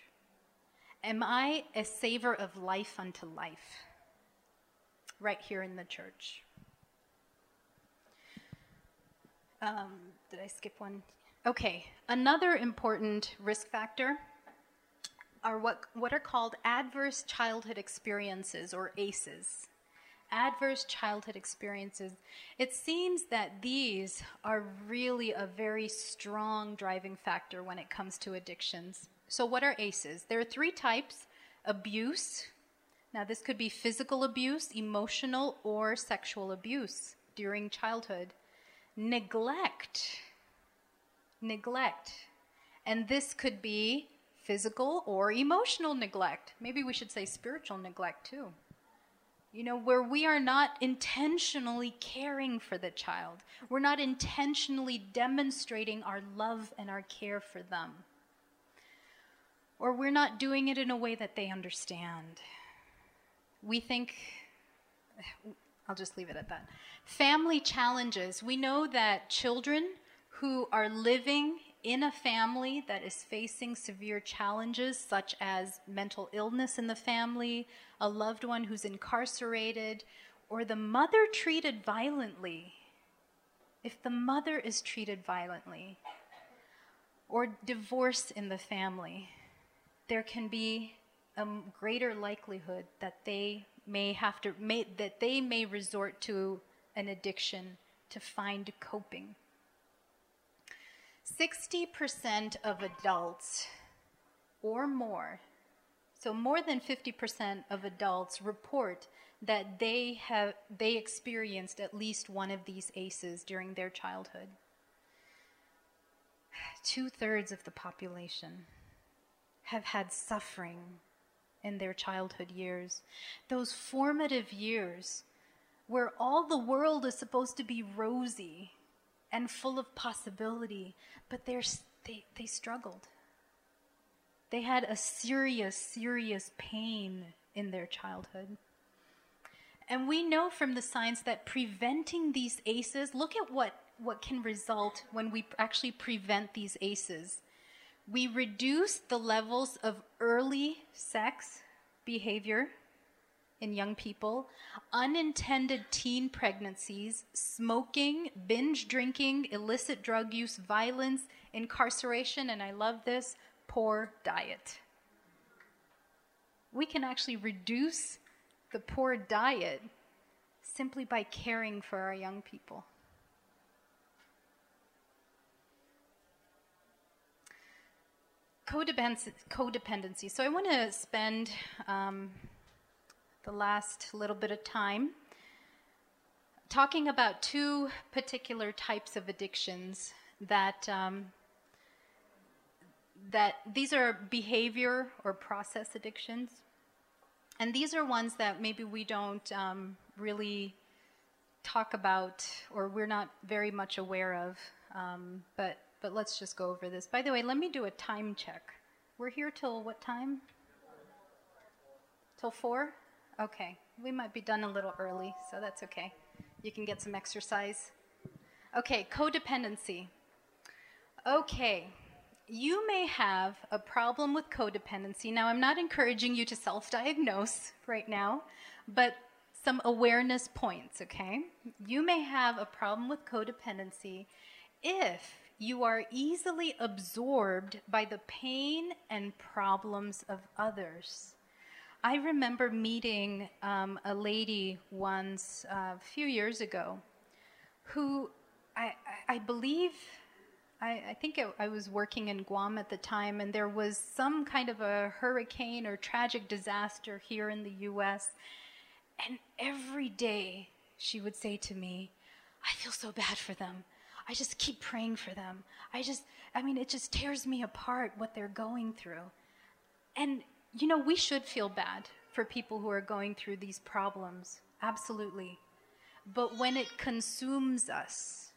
A: Am I a savor of life unto life right here in the church? Um, did I skip one? Okay, another important risk factor are what, what are called adverse childhood experiences or ACEs. Adverse childhood experiences. It seems that these are really a very strong driving factor when it comes to addictions. So, what are ACEs? There are three types abuse. Now, this could be physical abuse, emotional, or sexual abuse during childhood neglect. Neglect. And this could be physical or emotional neglect. Maybe we should say spiritual neglect too. You know, where we are not intentionally caring for the child, we're not intentionally demonstrating our love and our care for them. Or we're not doing it in a way that they understand. We think, I'll just leave it at that. Family challenges. We know that children who are living in a family that is facing severe challenges, such as mental illness in the family, a loved one who's incarcerated, or the mother treated violently, if the mother is treated violently, or divorce in the family, there can be a greater likelihood that they may have to may, that they may resort to an addiction to find coping. 60% of adults or more, so more than 50% of adults report that they have they experienced at least one of these ACEs during their childhood. Two thirds of the population have had suffering in their childhood years. Those formative years where all the world is supposed to be rosy and full of possibility, but they they struggled. They had a serious, serious pain in their childhood. And we know from the science that preventing these ACEs, look at what, what can result when we actually prevent these ACEs. We reduce the levels of early sex behavior in young people, unintended teen pregnancies, smoking, binge drinking, illicit drug use, violence, incarceration, and I love this poor diet. We can actually reduce the poor diet simply by caring for our young people. Codependency. So I want to spend um, the last little bit of time talking about two particular types of addictions that um, that these are behavior or process addictions and these are ones that maybe we don't um, really talk about or we're not very much aware of um, but but let's just go over this by the way let me do a time check we're here till what time till four Okay, we might be done a little early, so that's okay. You can get some exercise. Okay, codependency. Okay, you may have a problem with codependency. Now, I'm not encouraging you to self diagnose right now, but some awareness points, okay? You may have a problem with codependency if you are easily absorbed by the pain and problems of others. I remember meeting um, a lady once uh, a few years ago who I, I believe I, I think it, I was working in Guam at the time, and there was some kind of a hurricane or tragic disaster here in the US. And every day she would say to me, I feel so bad for them. I just keep praying for them. I just, I mean, it just tears me apart what they're going through. And, you know, we should feel bad for people who are going through these problems. Absolutely. But when it consumes us,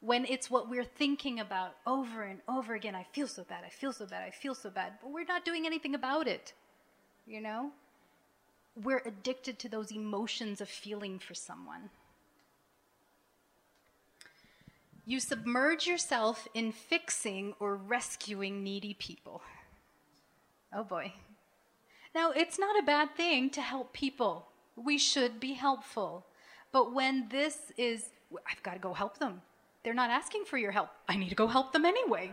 A: when it's what we're thinking about over and over again, I feel so bad, I feel so bad, I feel so bad, but we're not doing anything about it, you know? We're addicted to those emotions of feeling for someone. You submerge yourself in fixing or rescuing needy people. Oh boy. Now, it's not a bad thing to help people. We should be helpful. But when this is, I've got to go help them. They're not asking for your help. I need to go help them anyway.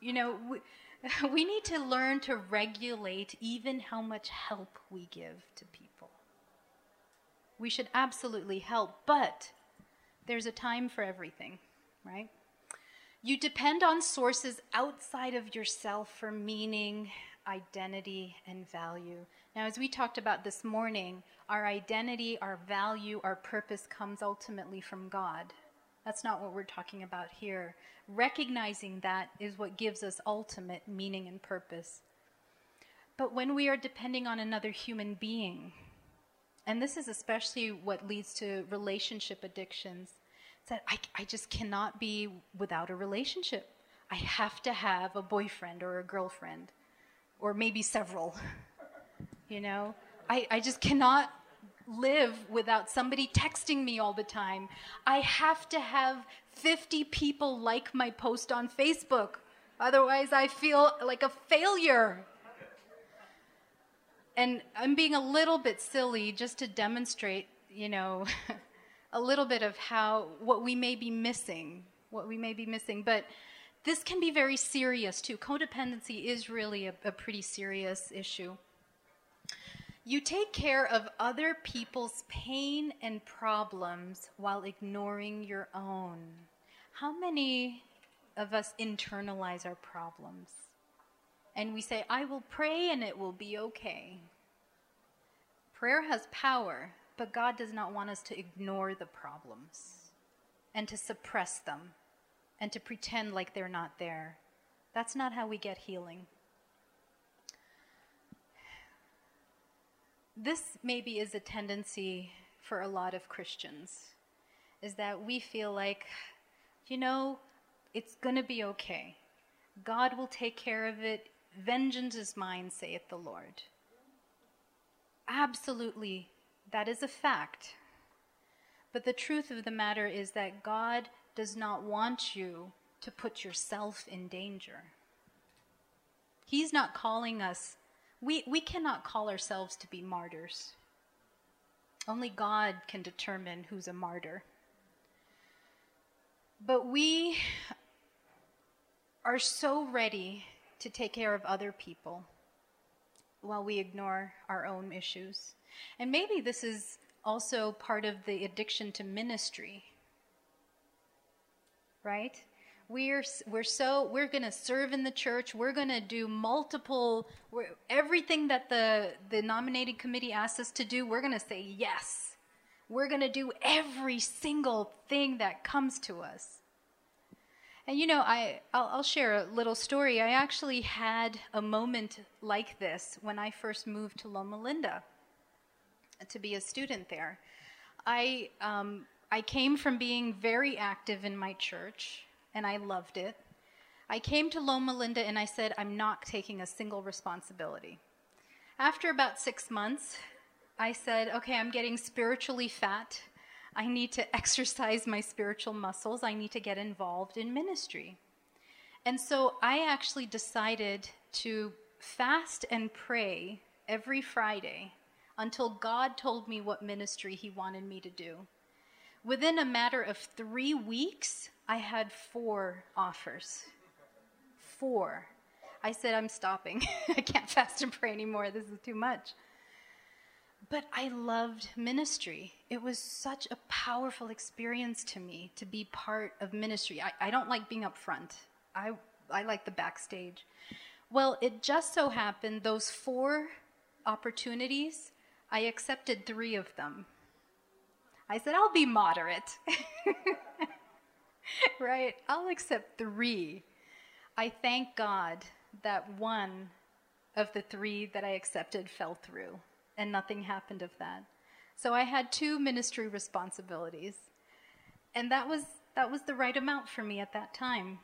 A: You know, we, we need to learn to regulate even how much help we give to people. We should absolutely help, but there's a time for everything, right? You depend on sources outside of yourself for meaning, identity, and value. Now, as we talked about this morning, our identity, our value, our purpose comes ultimately from God. That's not what we're talking about here. Recognizing that is what gives us ultimate meaning and purpose. But when we are depending on another human being, and this is especially what leads to relationship addictions, that I, I just cannot be without a relationship. I have to have a boyfriend or a girlfriend, or maybe several. You know, I, I just cannot live without somebody texting me all the time. I have to have 50 people like my post on Facebook. Otherwise, I feel like a failure. And I'm being a little bit silly just to demonstrate, you know, a little bit of how what we may be missing, what we may be missing. But this can be very serious too. Codependency is really a, a pretty serious issue. You take care of other people's pain and problems while ignoring your own. How many of us internalize our problems? And we say, I will pray and it will be okay. Prayer has power, but God does not want us to ignore the problems and to suppress them and to pretend like they're not there. That's not how we get healing. This maybe is a tendency for a lot of Christians is that we feel like, you know, it's going to be okay. God will take care of it. Vengeance is mine, saith the Lord. Absolutely that is a fact. But the truth of the matter is that God does not want you to put yourself in danger. He's not calling us, we, we cannot call ourselves to be martyrs. Only God can determine who's a martyr. But we are so ready to take care of other people while we ignore our own issues. And maybe this is also part of the addiction to ministry. Right? We're, we're so we're going to serve in the church we're going to do multiple everything that the the nominating committee asks us to do we're going to say yes we're going to do every single thing that comes to us and you know, I I'll, I'll, share a little story. I actually had a moment like this when I first moved to Loma Linda to be a student there. I, um, I came from being very active in my church, and I loved it. I came to Loma Linda and I said, I'm not taking a single responsibility. After about six months, I said, okay, I'm getting spiritually fat. I need to exercise my spiritual muscles. I need to get involved in ministry. And so I actually decided to fast and pray every Friday until God told me what ministry He wanted me to do. Within a matter of three weeks, I had four offers. Four. I said, I'm stopping. I can't fast and pray anymore. This is too much. But I loved ministry. It was such a powerful experience to me to be part of ministry. I, I don't like being up front, I, I like the backstage. Well, it just so happened those four opportunities, I accepted three of them. I said, I'll be moderate. right? I'll accept three. I thank God that one of the three that I accepted fell through and nothing happened of that. So I had two ministry responsibilities. And that was that was the right amount for me at that time.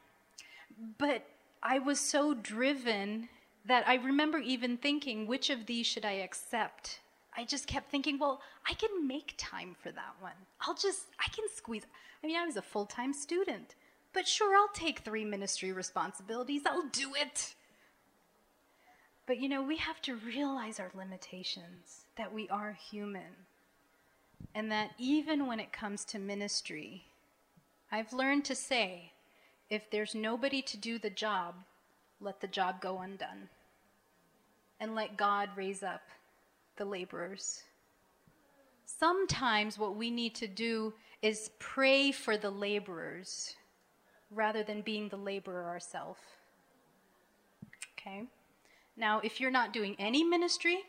A: But I was so driven that I remember even thinking, which of these should I accept? I just kept thinking, well, I can make time for that one. I'll just, I can squeeze. I mean, I was a full time student, but sure, I'll take three ministry responsibilities. I'll do it. But you know, we have to realize our limitations, that we are human, and that even when it comes to ministry, I've learned to say, if there's nobody to do the job, let the job go undone. And let God raise up the laborers. Sometimes what we need to do is pray for the laborers rather than being the laborer ourselves. Okay? Now, if you're not doing any ministry,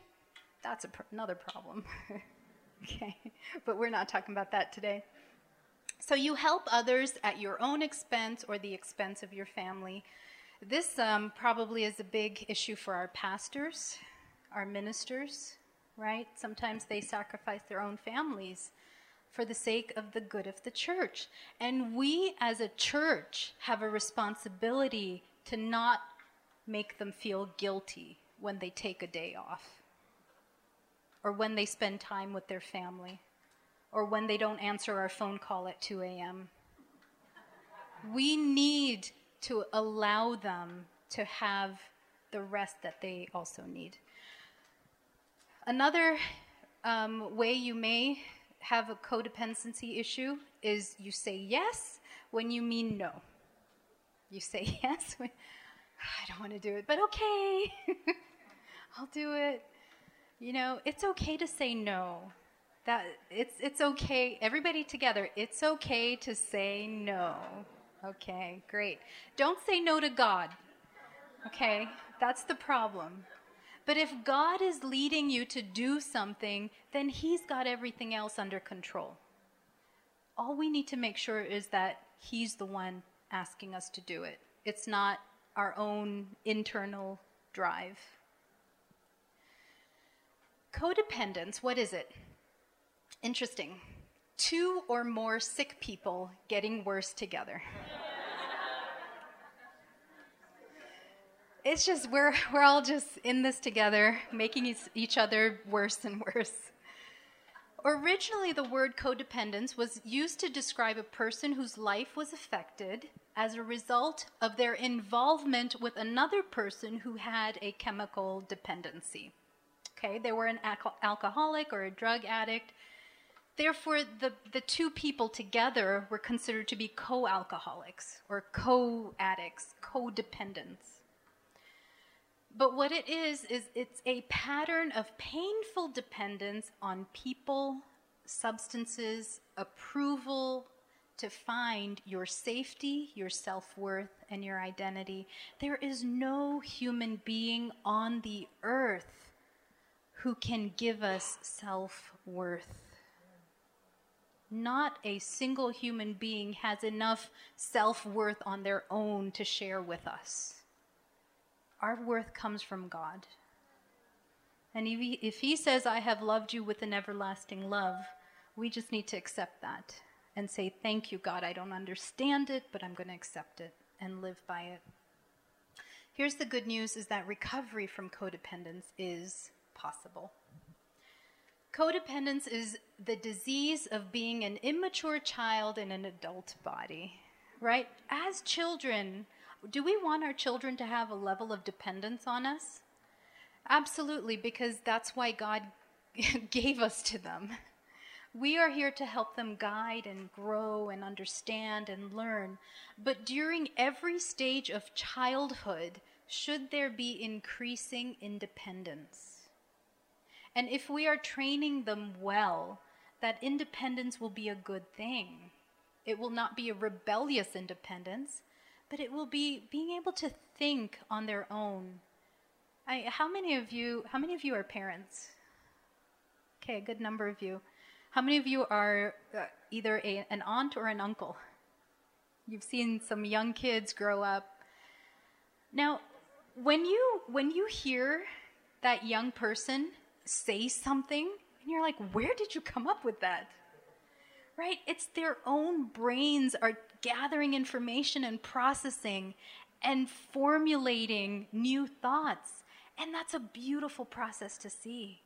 A: that's pr- another problem. okay? But we're not talking about that today. So you help others at your own expense or the expense of your family. This um, probably is a big issue for our pastors, our ministers, right? Sometimes they sacrifice their own families for the sake of the good of the church. And we as a church have a responsibility to not make them feel guilty when they take a day off or when they spend time with their family or when they don't answer our phone call at 2 a.m. We need to allow them to have the rest that they also need. Another um, way you may have a codependency issue is you say yes when you mean no. You say yes when I don't want to do it, but okay, I'll do it. You know, it's okay to say no. That it's it's okay. Everybody together, it's okay to say no. Okay, great. Don't say no to God. Okay, that's the problem. But if God is leading you to do something, then He's got everything else under control. All we need to make sure is that He's the one asking us to do it. It's not our own internal drive. Codependence, what is it? Interesting. Two or more sick people getting worse together. it's just we're we're all just in this together, making each other worse and worse. Originally, the word codependence was used to describe a person whose life was affected as a result of their involvement with another person who had a chemical dependency. Okay, they were an alcoholic or a drug addict. Therefore, the, the two people together were considered to be co alcoholics or co addicts, codependents. But what it is, is it's a pattern of painful dependence on people, substances, approval, to find your safety, your self worth, and your identity. There is no human being on the earth who can give us self worth. Not a single human being has enough self worth on their own to share with us. Our worth comes from God. And if he, if he says, I have loved you with an everlasting love, we just need to accept that and say, Thank you, God. I don't understand it, but I'm going to accept it and live by it. Here's the good news is that recovery from codependence is possible. Codependence is the disease of being an immature child in an adult body, right? As children, do we want our children to have a level of dependence on us? Absolutely, because that's why God gave us to them. We are here to help them guide and grow and understand and learn. But during every stage of childhood, should there be increasing independence? And if we are training them well, that independence will be a good thing. It will not be a rebellious independence, but it will be being able to think on their own. I, how many of you? How many of you are parents? Okay, a good number of you. How many of you are uh, either a, an aunt or an uncle? You've seen some young kids grow up. Now, when you when you hear that young person say something, and you're like, "Where did you come up with that?" right? It's their own brains are gathering information and processing and formulating new thoughts. And that's a beautiful process to see.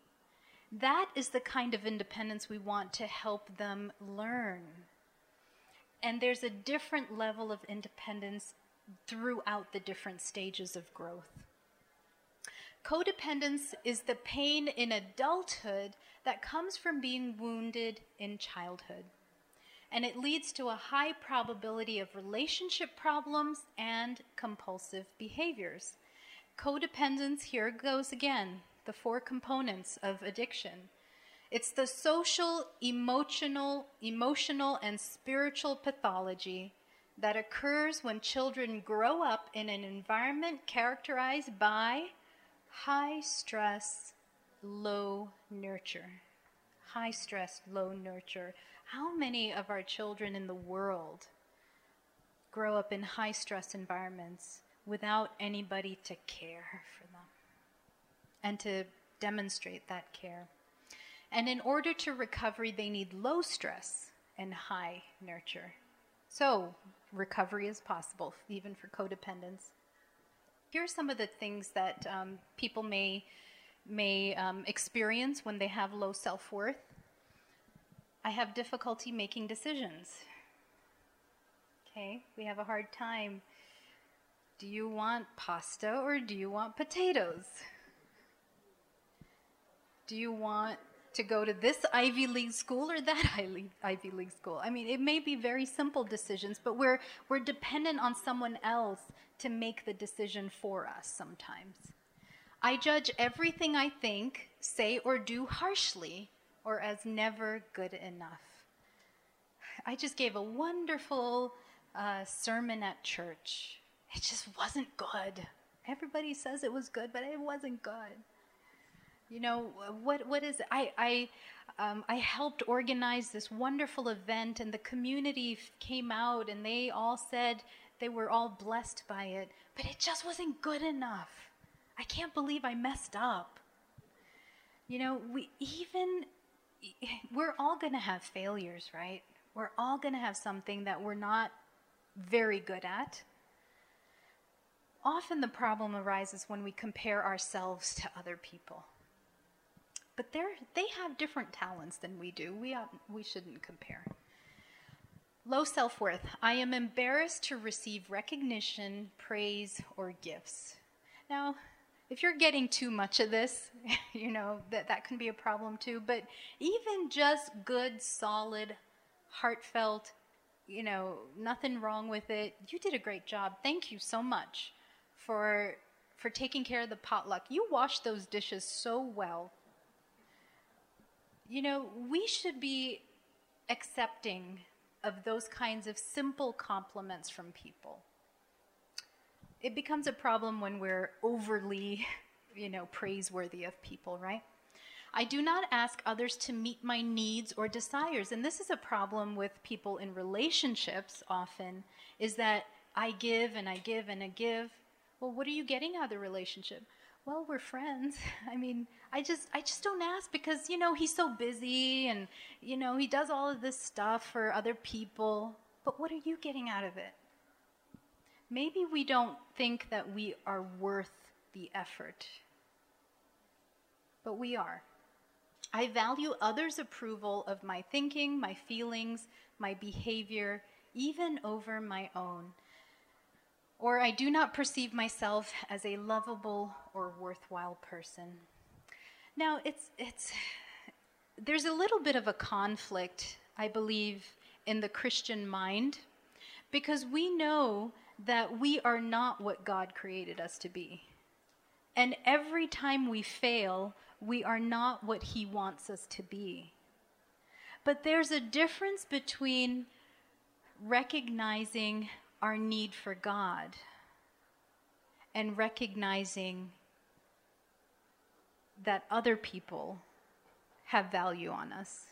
A: That is the kind of independence we want to help them learn. And there's a different level of independence throughout the different stages of growth. Codependence is the pain in adulthood that comes from being wounded in childhood and it leads to a high probability of relationship problems and compulsive behaviors. Codependence, here goes again, the four components of addiction. It's the social, emotional, emotional and spiritual pathology that occurs when children grow up in an environment characterized by high stress, low nurture. High stress, low nurture. How many of our children in the world grow up in high stress environments without anybody to care for them and to demonstrate that care? And in order to recovery, they need low stress and high nurture. So, recovery is possible, even for codependence. Here are some of the things that um, people may, may um, experience when they have low self worth I have difficulty making decisions. Okay, we have a hard time. Do you want pasta or do you want potatoes? Do you want to go to this Ivy League school or that Ivy League school? I mean, it may be very simple decisions, but we're, we're dependent on someone else to make the decision for us sometimes. I judge everything I think, say, or do harshly or as never good enough. I just gave a wonderful uh, sermon at church. It just wasn't good. Everybody says it was good, but it wasn't good. You know what? What is? It? I I um, I helped organize this wonderful event, and the community came out, and they all said they were all blessed by it, but it just wasn't good enough. I can't believe I messed up. You know, we even we're all going to have failures, right? We're all going to have something that we're not very good at. Often the problem arises when we compare ourselves to other people. But they have different talents than we do. We, ought, we shouldn't compare. Low self worth. I am embarrassed to receive recognition, praise, or gifts. Now, if you're getting too much of this, you know, that, that can be a problem too. But even just good, solid, heartfelt, you know, nothing wrong with it. You did a great job. Thank you so much for for taking care of the potluck. You washed those dishes so well. You know, we should be accepting of those kinds of simple compliments from people it becomes a problem when we're overly, you know, praiseworthy of people, right? I do not ask others to meet my needs or desires. And this is a problem with people in relationships often, is that I give and I give and I give. Well, what are you getting out of the relationship? Well, we're friends. I mean, I just I just don't ask because, you know, he's so busy and, you know, he does all of this stuff for other people. But what are you getting out of it? Maybe we don't think that we are worth the effort. But we are. I value others' approval of my thinking, my feelings, my behavior, even over my own. Or I do not perceive myself as a lovable or worthwhile person. Now, it's, it's, there's a little bit of a conflict, I believe, in the Christian mind because we know that we are not what God created us to be. And every time we fail, we are not what He wants us to be. But there's a difference between recognizing our need for God and recognizing that other people have value on us.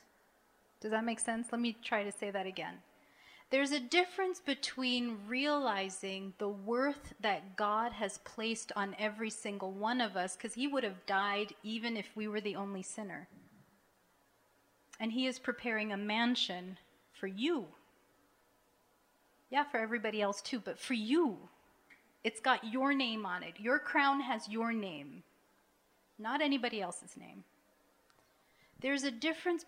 A: Does that make sense? Let me try to say that again. There's a difference between realizing the worth that God has placed on every single one of us, because He would have died even if we were the only sinner. And He is preparing a mansion for you. Yeah, for everybody else too, but for you. It's got your name on it. Your crown has your name, not anybody else's name. There's a difference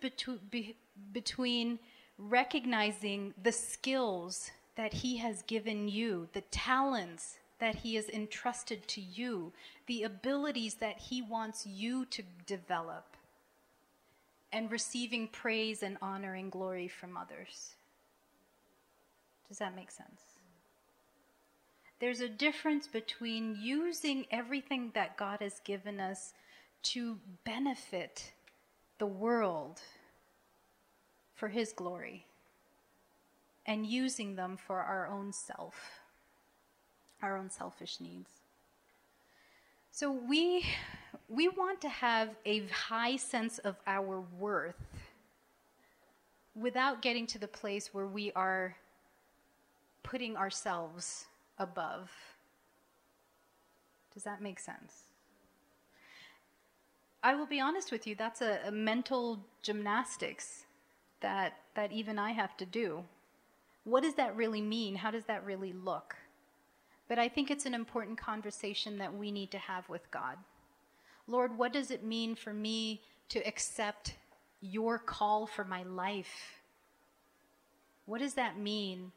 A: between recognizing the skills that He has given you, the talents that He has entrusted to you, the abilities that He wants you to develop, and receiving praise and honor and glory from others. Does that make sense? There's a difference between using everything that God has given us to benefit the world for His glory and using them for our own self, our own selfish needs. So we, we want to have a high sense of our worth without getting to the place where we are putting ourselves above. Does that make sense? I will be honest with you, that's a, a mental gymnastics that, that even I have to do. What does that really mean? How does that really look? But I think it's an important conversation that we need to have with God. Lord, what does it mean for me to accept your call for my life? What does that mean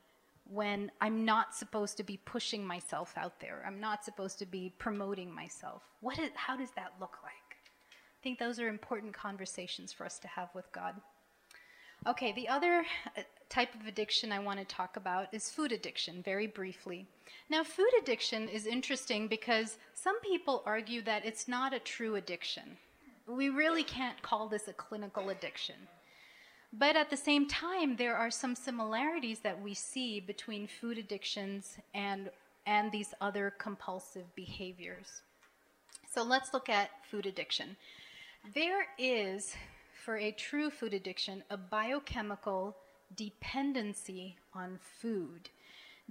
A: when I'm not supposed to be pushing myself out there? I'm not supposed to be promoting myself. What is, how does that look like? I think those are important conversations for us to have with God. Okay, the other uh, type of addiction I want to talk about is food addiction, very briefly. Now, food addiction is interesting because some people argue that it's not a true addiction. We really can't call this a clinical addiction. But at the same time, there are some similarities that we see between food addictions and, and these other compulsive behaviors. So let's look at food addiction. There is for a true food addiction a biochemical dependency on food.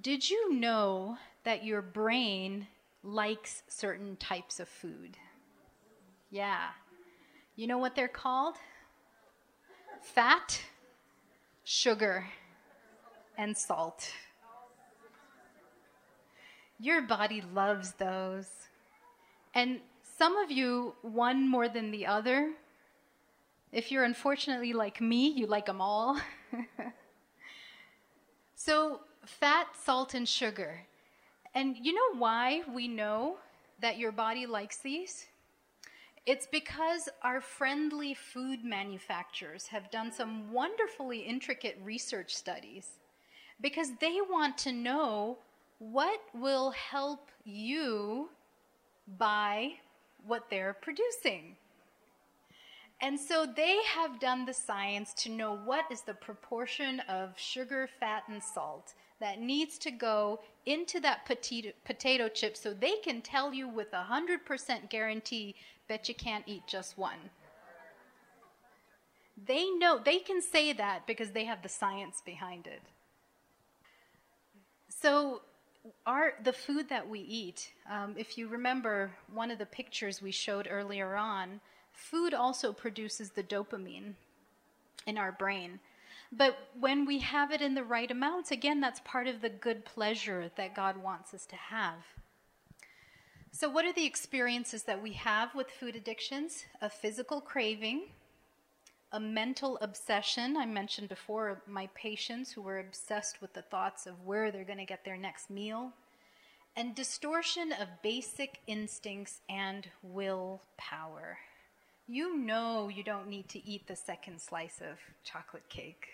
A: Did you know that your brain likes certain types of food? Yeah. You know what they're called? Fat, sugar, and salt. Your body loves those. And some of you, one more than the other, if you're unfortunately like me, you like them all. so, fat, salt, and sugar. And you know why we know that your body likes these? It's because our friendly food manufacturers have done some wonderfully intricate research studies because they want to know what will help you buy what they're producing. And so they have done the science to know what is the proportion of sugar, fat, and salt that needs to go into that potato, potato chip so they can tell you with a 100% guarantee that you can't eat just one. They know, they can say that because they have the science behind it. So, our, the food that we eat, um, if you remember one of the pictures we showed earlier on, food also produces the dopamine in our brain. But when we have it in the right amounts, again, that's part of the good pleasure that God wants us to have. So, what are the experiences that we have with food addictions? A physical craving, a mental obsession. I mentioned before my patients who were obsessed with the thoughts of where they're going to get their next meal, and distortion of basic instincts and willpower you know you don't need to eat the second slice of chocolate cake.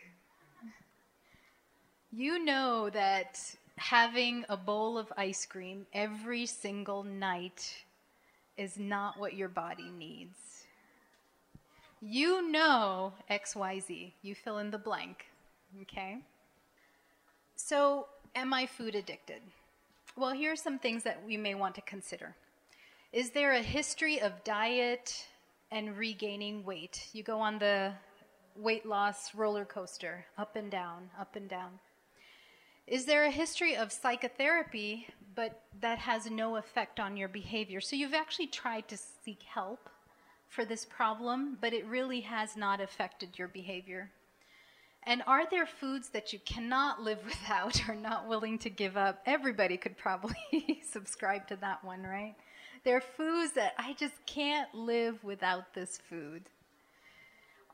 A: You know that having a bowl of ice cream every single night is not what your body needs. you know XYZ. You fill in the blank. Okay? So, am I food addicted? Well, here are some things that we may want to consider. Is there a history of diet and regaining weight? You go on the weight loss roller coaster, up and down, up and down. Is there a history of psychotherapy, but that has no effect on your behavior? So you've actually tried to seek help for this problem, but it really has not affected your behavior. And are there foods that you cannot live without or not willing to give up? Everybody could probably subscribe to that one, right? There are foods that I just can't live without this food.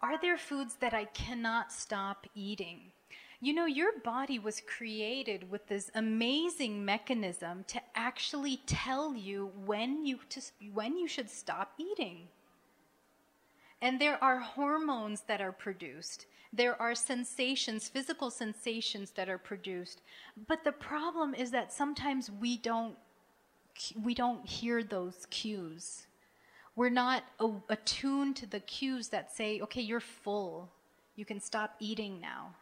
A: Are there foods that I cannot stop eating? You know, your body was created with this amazing mechanism to actually tell you when you, to, when you should stop eating. And there are hormones that are produced. There are sensations, physical sensations that are produced. But the problem is that sometimes we don't we don't hear those cues. We're not attuned to the cues that say, "Okay, you're full. You can stop eating now."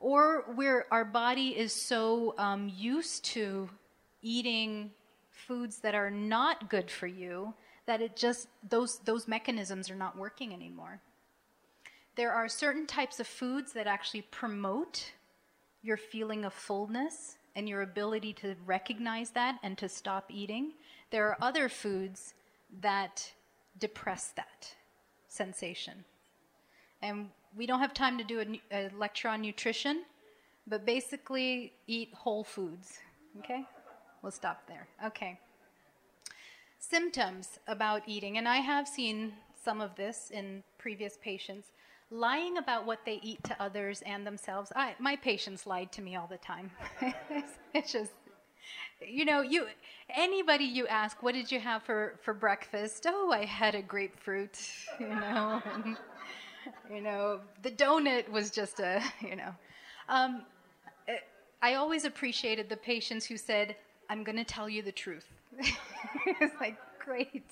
A: Or where our body is so um, used to eating foods that are not good for you that it just those those mechanisms are not working anymore. There are certain types of foods that actually promote your feeling of fullness and your ability to recognize that and to stop eating. There are other foods that depress that sensation. And we don't have time to do a, a lecture on nutrition, but basically eat whole foods. Okay? We'll stop there. Okay symptoms about eating, and I have seen some of this in previous patients, lying about what they eat to others and themselves. I, my patients lied to me all the time. it's just, you know, you anybody you ask, what did you have for for breakfast? Oh, I had a grapefruit. You know, and, you know, the donut was just a, you know. Um, I always appreciated the patients who said, "I'm going to tell you the truth." it's like, great.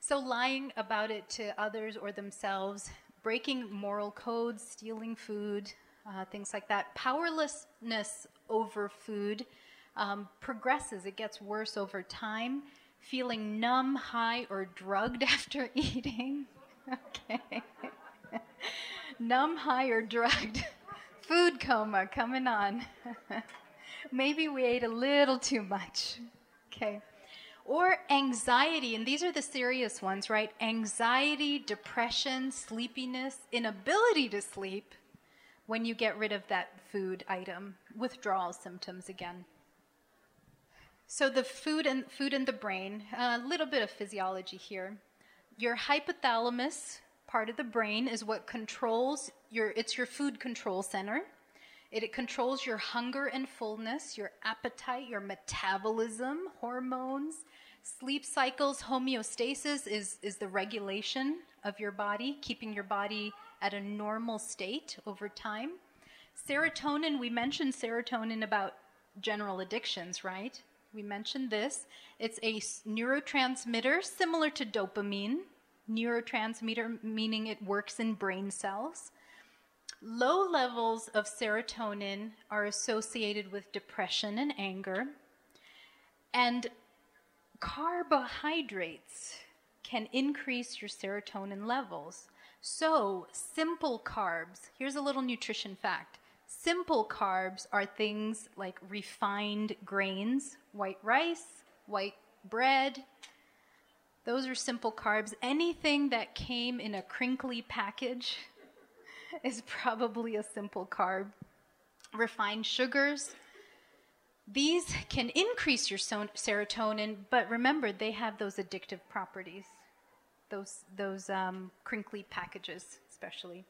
A: So, lying about it to others or themselves, breaking moral codes, stealing food, uh, things like that. Powerlessness over food um, progresses, it gets worse over time. Feeling numb, high, or drugged after eating. okay. numb, high, or drugged. Food coma coming on. Maybe we ate a little too much. Okay. Or anxiety, and these are the serious ones, right? Anxiety, depression, sleepiness, inability to sleep when you get rid of that food item, withdrawal symptoms again. So the food and food in the brain, a little bit of physiology here. Your hypothalamus part of the brain is what controls your it's your food control center. It, it controls your hunger and fullness, your appetite, your metabolism, hormones, sleep cycles. Homeostasis is, is the regulation of your body, keeping your body at a normal state over time. Serotonin, we mentioned serotonin about general addictions, right? We mentioned this. It's a neurotransmitter similar to dopamine. Neurotransmitter meaning it works in brain cells. Low levels of serotonin are associated with depression and anger. And carbohydrates can increase your serotonin levels. So, simple carbs, here's a little nutrition fact. Simple carbs are things like refined grains, white rice, white bread. Those are simple carbs. Anything that came in a crinkly package is probably a simple carb. Refined sugars, these can increase your serotonin, but remember they have those addictive properties, those, those um, crinkly packages, especially.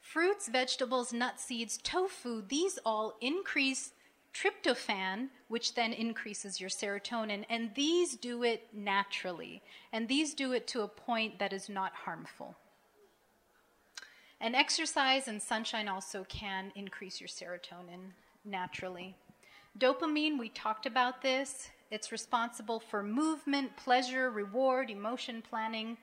A: Fruits, vegetables, nuts, seeds, tofu, these all increase tryptophan, which then increases your serotonin. And these do it naturally. And these do it to a point that is not harmful. And exercise and sunshine also can increase your serotonin naturally. Dopamine, we talked about this. It's responsible for movement, pleasure, reward, emotion planning.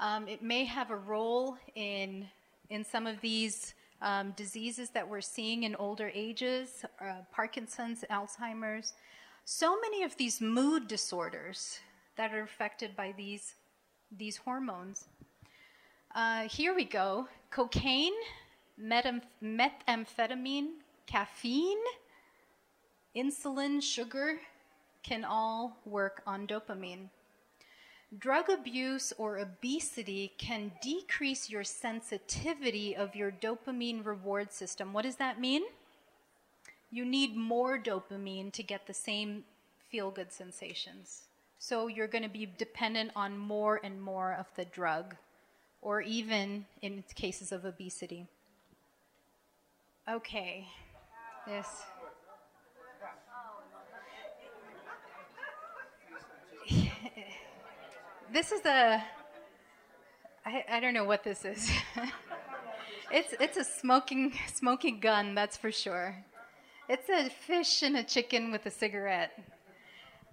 A: Um, it may have a role in, in some of these um, diseases that we're seeing in older ages uh, Parkinson's, Alzheimer's. So many of these mood disorders that are affected by these, these hormones. Uh, here we go cocaine, methamph- methamphetamine, caffeine, insulin, sugar can all work on dopamine. Drug abuse or obesity can decrease your sensitivity of your dopamine reward system. What does that mean? You need more dopamine to get the same feel good sensations. So you're going to be dependent on more and more of the drug, or even in cases of obesity. Okay, this. this is a I, I don't know what this is. it's it's a smoking smoking gun, that's for sure. It's a fish and a chicken with a cigarette.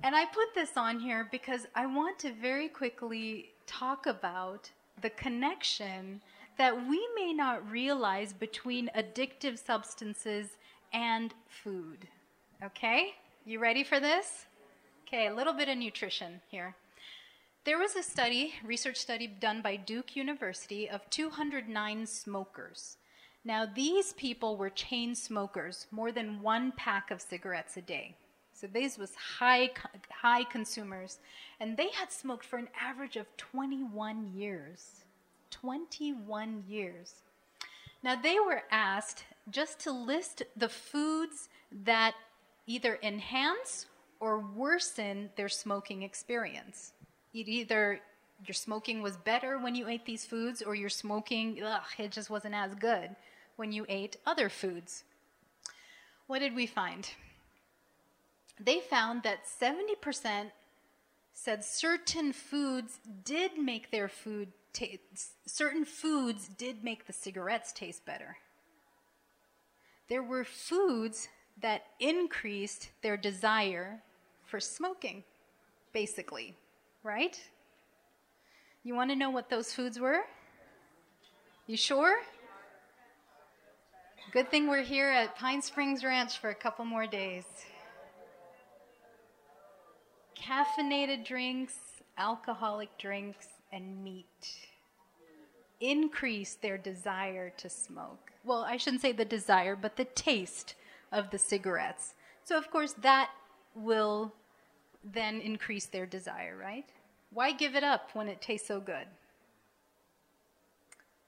A: And I put this on here because I want to very quickly talk about the connection that we may not realize between addictive substances and food. Okay? You ready for this? Okay, a little bit of nutrition here. There was a study, research study done by Duke University of 209 smokers. Now, these people were chain smokers, more than one pack of cigarettes a day. So these was high high consumers, and they had smoked for an average of 21 years. 21 years. Now they were asked just to list the foods that either enhance or worsen their smoking experience either your smoking was better when you ate these foods or your smoking, ugh, it just wasn't as good when you ate other foods. What did we find? They found that 70% said certain foods did make their food taste, certain foods did make the cigarettes taste better. There were foods that increased their desire for smoking, basically right? You want to know what those foods were? You sure? Good thing we're here at Pine Springs Ranch for a couple more days. Caffeinated drinks, alcoholic drinks, and meat increase their desire to smoke. Well, I shouldn't say the desire, but the taste of the cigarettes. So, of course, that will then increase their desire, right? Why give it up when it tastes so good?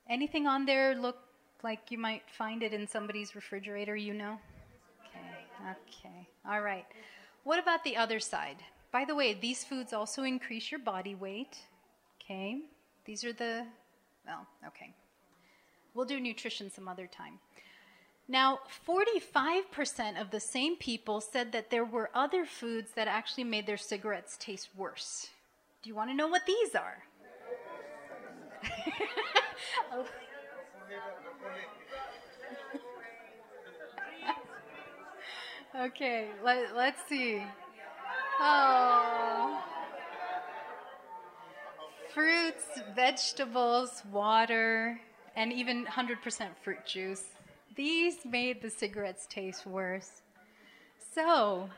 A: Anything on there look like you might find it in somebody's refrigerator, you know? Okay, okay, all right. What about the other side? By the way, these foods also increase your body weight. Okay, these are the, well, okay. We'll do nutrition some other time. Now, 45% of the same people said that there were other foods that actually made their cigarettes taste worse. Do you want to know what these are? Oh. okay, let, let's see. Oh. Fruits, vegetables, water, and even 100% fruit juice. These made the cigarettes taste worse. So,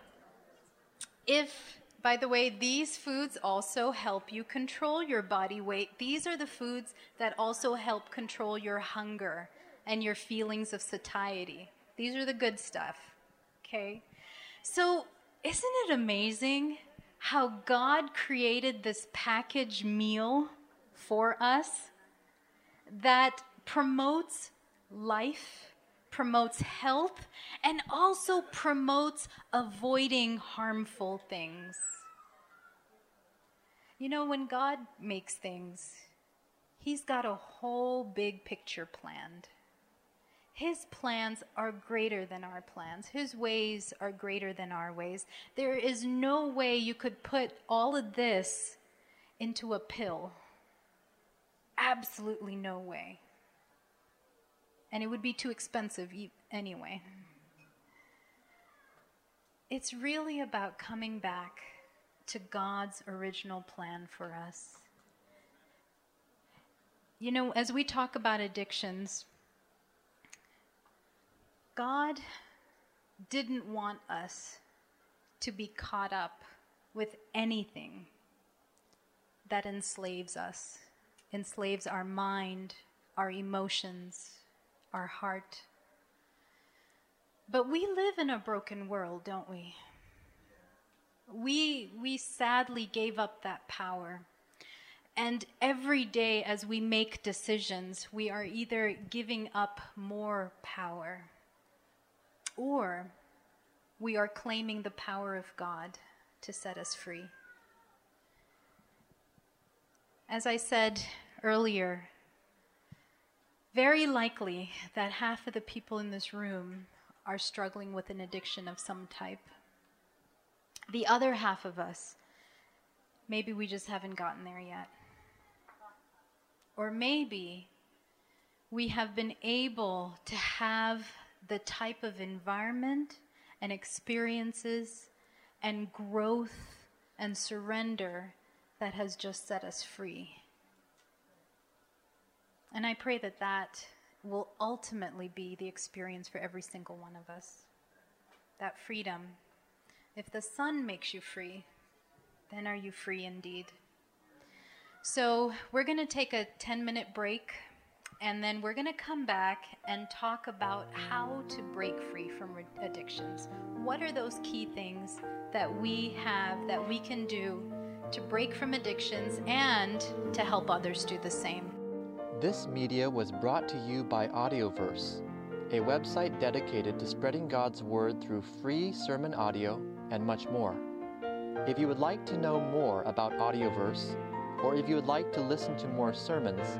A: if, by the way, these foods also help you control your body weight, these are the foods that also help control your hunger and your feelings of satiety. These are the good stuff. Okay? So, isn't it amazing how God created this package meal for us that promotes life? promotes health and also promotes avoiding harmful things. You know, when God makes things, He's got a whole big picture planned. His plans are greater than our plans. His ways are greater than our ways. There is no way you could put all of this into a pill. Absolutely no way and it would be too expensive anyway. It's really about coming back to God's original plan for us. You know, as we talk about addictions, God didn't want us to be caught up with anything that enslaves us, enslaves our mind, our emotions, our heart. But we live in a broken world, don't we? We, we sadly gave up that power. And every day, as we make decisions, we are either giving up more power or we are claiming the power of God to set us free. As I said earlier, very likely that half of the people in this room are struggling with an addiction of some type. The other half of us, maybe we just haven't gotten there yet. Or maybe we have been able to have the type of environment and experiences and growth and surrender that has just set us free. And I pray that that will ultimately be the experience for every single one of us. That freedom. If the Son makes you free, then are you free indeed? So, we're going to take a 10 minute break and then we're going to come back and talk about how to break free from addictions. What are those key things that we have that we can do to break from addictions and to help others do the same?
B: This media was brought to you by Audioverse, a website dedicated to spreading God's Word through free sermon audio and much more. If you would like to know more about Audioverse, or if you would like to listen to more sermons,